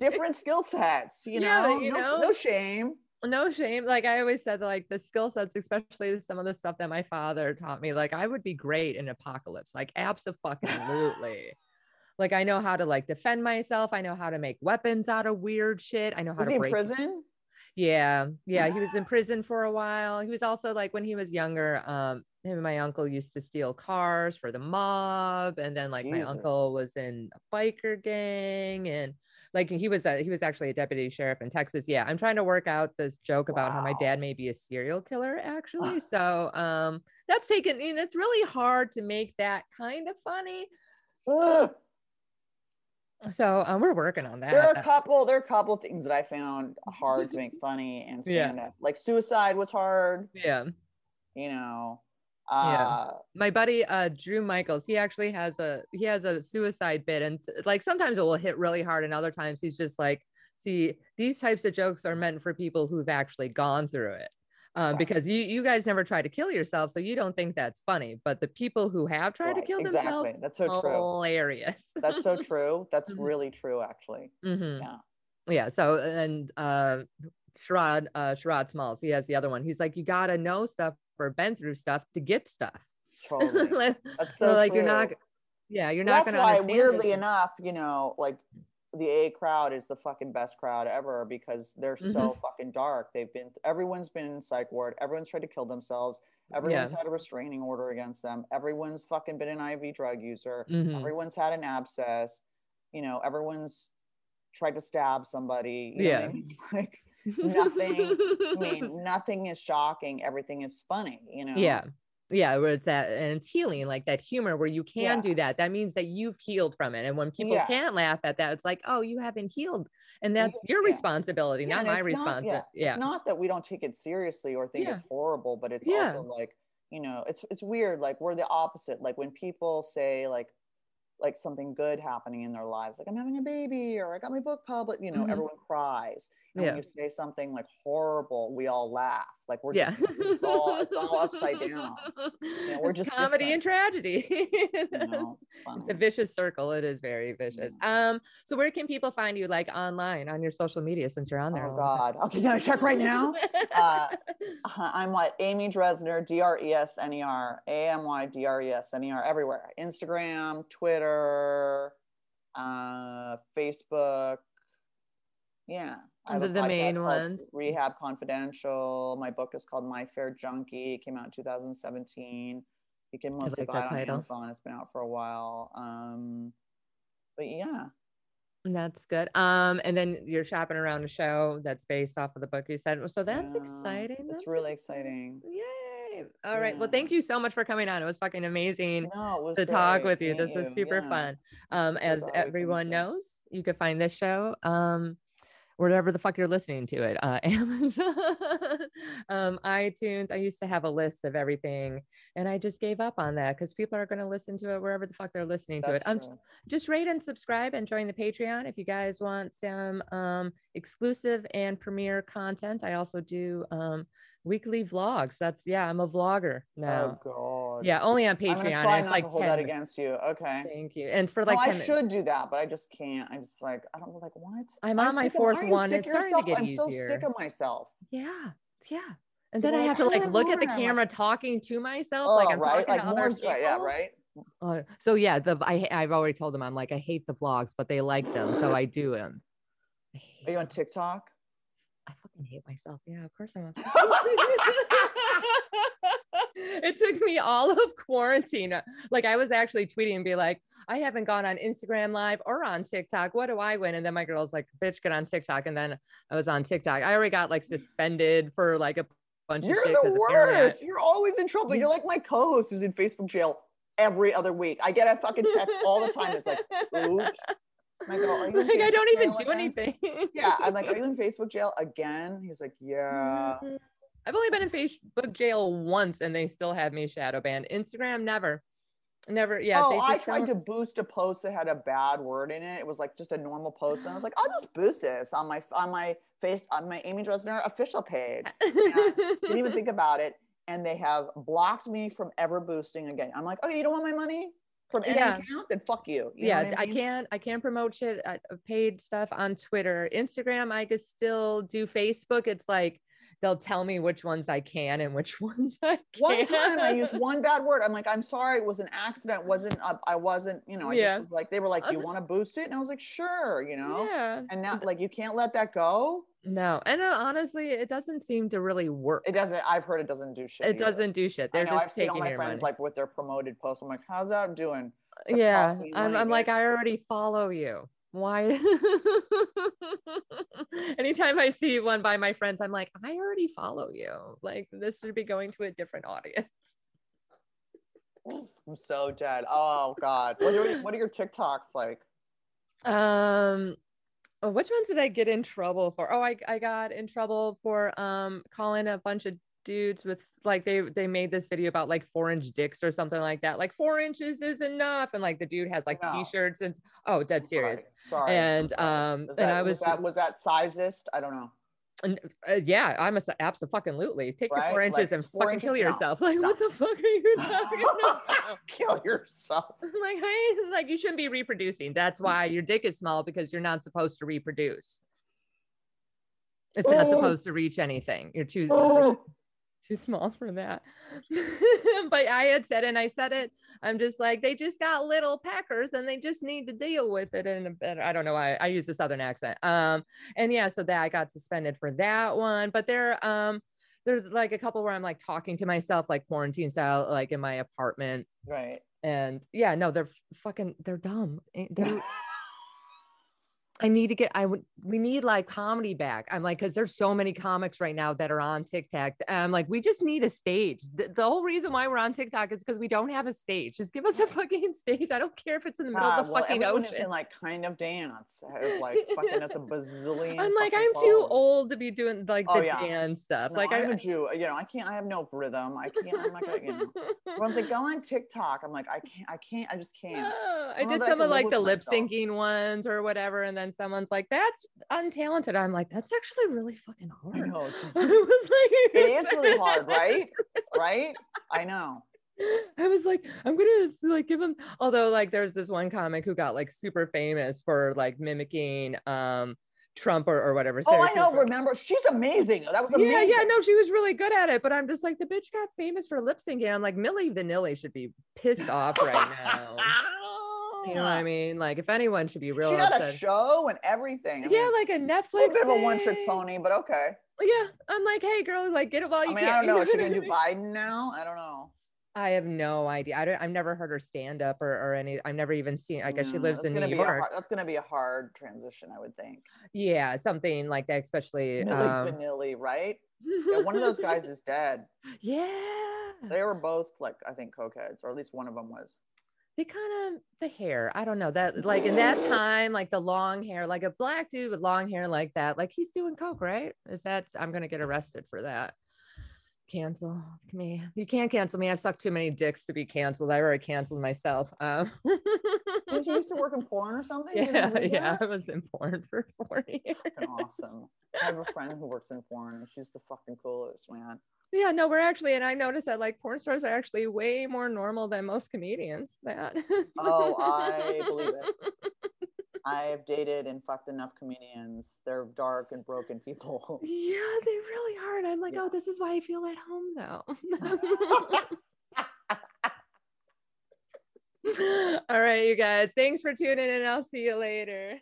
Different skill sets, you Yeah, know. you no, know- no shame. no shame. Like I always said, like the skill sets, especially some of the stuff that my father taught me, like I would be great in apocalypse, like absolutely. like I know how to like defend myself. I know how to make weapons out of weird shit. I know how Was to in break. prison? Yeah, yeah. He was in prison for a while. He was also like when he was younger. Um, him and my uncle used to steal cars for the mob, and then like my uncle was in a biker gang, and like he was a, he was actually a deputy sheriff in Texas. Yeah, I'm trying to work out this joke about how my dad may be a serial killer actually. so um, that's taken. Know, it's really hard to make that kind of funny. So um, we're working on that. There are a couple. There are a couple things that I found hard to make funny and Yeah. stand up. Like suicide was hard. yeah. You know. Yeah. Uh, my buddy uh drew michaels he actually has a he has a suicide bit and like sometimes it will hit really hard and other times he's just like see these types of jokes are meant for people who've actually gone through it um, because you you guys never try to kill yourself so you don't think that's funny but the people who have tried to right, kill exactly. themselves That's so true. hilarious That's so true. That's Mhm. really true, actually. Mhm. Yeah. yeah so and uh Sherrod, uh Sherrod Smalls, he has the other one. He's like, you gotta know stuff or been through stuff to get stuff. Totally. Like- That's so so like you're not yeah, you're not that's gonna why understand weirdly shit. enough you know like the a crowd is the fucking best crowd ever because they're Mm-hmm. so fucking dark. They've been everyone's been in psych ward. Everyone's tried to kill themselves. Everyone's had a restraining order against them. Everyone's fucking been an iv drug user. Mhm. everyone's had an abscess. You know everyone's tried to stab somebody. You know what I Yeah. mean? like nothing- i mean nothing is shocking. Everything is funny you know? Yeah yeah where it's that and it's healing like that humor where you can Yeah. do that that means that you've healed from it and when people Yeah. can't laugh at that it's like oh you haven't healed and that's your yeah. responsibility not my responsibility yeah, It's not that we don't take it seriously or think it's horrible, but it's also like, you know, it's it's weird. Like we're the opposite. Like when people say like like something good happening in their lives, like I'm having a baby or I got my book published, you know, Mhm. everyone cries. And Yeah. when you say something like horrible, we all laugh. Like we're yeah just it's all it's all upside down. we're It's just comedy and tragedy You know, it's it's a vicious circle it is very vicious um so where can people find you like online on your social media since you're on there Oh all the time? God. Okay, I check right now? Uh, Uh, I'm what Amy Dresner, D R E S N E R, A M Y D R E S N E R, everywhere. Instagram, Twitter, uh, Facebook. Yeah. The- the main ones. Rehab Confidential. My book is called My Fair Junkie. It came out in 2017. You can mostly like buy it on title. Amazon. It's been out for a while. Um, but yeah, That's good. Um, and then you're shopping around a show that's based off of the book you said. So that's Yeah, exciting. It's That's really exciting. Yay. All right. Well, thank you so much for coming on. It was fucking amazing No, was to talk with you. meeting This was super Yeah. fun. Um, as glad we can everyone knows, you can find this show um wherever the fuck you're listening to it. Uh Amazon, um, iTunes. I used to have a list of everything and I just gave up on that because people are gonna listen to it wherever the fuck they're listening to it. That's I'm true. just rate and subscribe and join the patreon if you guys want some um, exclusive and premiere content i also do um, weekly vlogs. That's yeah, I'm a vlogger now. Oh God. yeah, only on Patreon. I'm gonna try not like to hold 10 that against you. Okay. Thank you. And for No, like I 10 minutes. should do that, but I just can't. I just like I don't like what. I'm on my sick of- fourth one. It's starting to get I'm so sick of myself. Yeah, yeah. And then I are have to like, "I like look at the more." I'm like- camera talking to myself, Oh, like I'm right, talking like to other people. Right, yeah, right. Uh, so yeah, the I I've already told them I'm like I hate the vlogs, but they like them, so I do them. Are you on. TikTok? I fucking hate myself. Yeah, of course I'm. On. it took me all of quarantine. Like I was actually tweeting and be like, I haven't gone on Instagram live or on TikTok. What do I win? And then my girl's like, bitch, get on TikTok. And then I was on TikTok. I already got like suspended for like a bunch You're of shit. the 'cause apparently I- worst. You're always in trouble. You're like my co-host is in Facebook jail every other week. I get a fucking text all the time. It's like, oops. I go, oh, "Are you in like I don't even do again?" anything. Yeah, I'm like, are you in Facebook jail again? He's like, yeah. Mm-hmm. I've only been in Facebook jail once and they still had me shadow banned. Instagram never. Never. Yeah. Oh, they oh, I tried don't- to boost a post that had a bad word in it. It was like just a normal post, and I was like, I'll just boost this on my on my face on my Amy Dresner official page. Didn't even think about it, and they have blocked me from ever boosting again. I'm like, okay, you don't want my money from any Yeah. account? Then fuck you. You yeah, I, mean? can't. I can't promote shit. uh, paid stuff on Twitter, Instagram. I can still do Facebook. It's like they'll tell me which ones I can and which ones I can't. One time I used one bad word. I'm like, I'm sorry, it was an accident. wasn't uh, I wasn't, you know, I Yeah. just was like, they were like, do you want to boost it? And I was like, sure, you know. Yeah. And now, like, you can't let that go. No, and uh, honestly, it doesn't seem to really work. It doesn't. I've heard it doesn't do shit. It either. doesn't do shit. I They're know. just I've seen all my friends money. like with their promoted posts. I'm like, how's that doing? It's yeah, I'm, I'm like. I already follow you. Why? Anytime I see one by my friends, I'm like, I already follow you. Like, this should be going to a different audience. I'm so dead. Oh God. What are, what are your TikToks like? Um, oh, which ones did I get in trouble for? Oh, I, I got in trouble for um calling a bunch of dudes with like they they made this video about like four inch dicks or something like that. Like four inches is enough, and like the dude has like No. t-shirts and oh, dead I'm serious. Sorry. sorry. And, sorry. um, Was and I was was- that was that sizest? I don't know. And, uh, yeah, I'm a absolutely take your four inches Like, and four fucking inches? kill No. yourself. Like, what the fuck are you talking about? Kill yourself. like, I like you shouldn't be reproducing. That's why your dick is small because you're not supposed to reproduce. It's not Oh. supposed to reach anything. You're too Oh. Too small for that. but I had said, and I said it. I'm just like they just got little peckers, and they just need to deal with it. And I don't know why I use the southern accent. Um, and yeah, so that I got suspended for that one. But there, um, there's like a couple where I'm like talking to myself, like quarantine style, like in my apartment. Right. And yeah, no, they're fucking, they're dumb. Eh, They're, I need to get, I would, we need like comedy back. I'm like, cause there's so many comics right now that are on TikTok. And I'm like, we just need a stage. The, the whole reason why we're on TikTok is because we don't have a stage. Just give us a fucking stage. I don't care if it's in the middle God, of the well, fucking ocean. can like kind of dance is like fucking that's a bazillion. I'm like, I'm too old to be doing like Oh, the yeah. dance stuff. No, like I'm I, a Jew. You know, I can't. I have no rhythm. I can't. I'm not gonna. You know. Everyone's like, go on TikTok. I'm like, I can't. I can't. I just can't. Oh, I did some of like the lip syncing ones or whatever, and then someone's like, "That's untalented." I'm like, "That's actually really fucking I hard." know. It's, I was like, it is really hard, right? Right? I know. I was like, I'm gonna like give him. Although, like, there's this one comic who got like super famous for like mimicking um Trump or, or whatever. Oh, Sarah I know. Cooper. Remember, she's amazing. That was Yeah, amazing. yeah, no, she was really good at it, but I'm just like, the bitch got famous for lip syncing. I'm like, Milli Vanilli should be pissed off right now. You know what I mean? Like, if anyone should be real She had upset. a show and everything. I yeah, mean, like a a Netflix. little bit of a one-trick pony, but okay. Yeah, I'm like, hey, girl, like, get it while you I mean, can. I don't know. Is she gonna do? Biden now? I don't know. I have no idea. I don't. I've never heard her stand up or, or any. I've never even seen. I guess she No, lives in New a York. hard, that's gonna be a hard transition, I would think. Yeah, something like that, especially. Milli Um, Vanilli, right? Yeah, one of those guys is dead. yeah, They were both like I think cokeheads, or at least one of them was. They kind of the hair. I don't know that. Like in that time, like the long hair, like a black dude with long hair like that, like he's doing coke, right? Is that? I'm gonna get arrested for that. Cancel me. You can't cancel me. I've sucked too many dicks to be canceled. I already canceled myself. Um, Did you used to work in porn or something? Yeah, yeah. I was in porn for four years. Fucking awesome. I have a friend who works in porn, and she's the fucking coolest, man. Yeah, no, we're actually, and I noticed that like porn stars are actually way more normal than most comedians. That. Oh, I believe it. I've dated and fucked enough comedians. They're dark and broken people. Yeah, they really are. And I'm like, oh, Yeah. oh, this is why I feel at home though. All right, you guys. Thanks for tuning in. I'll see you later.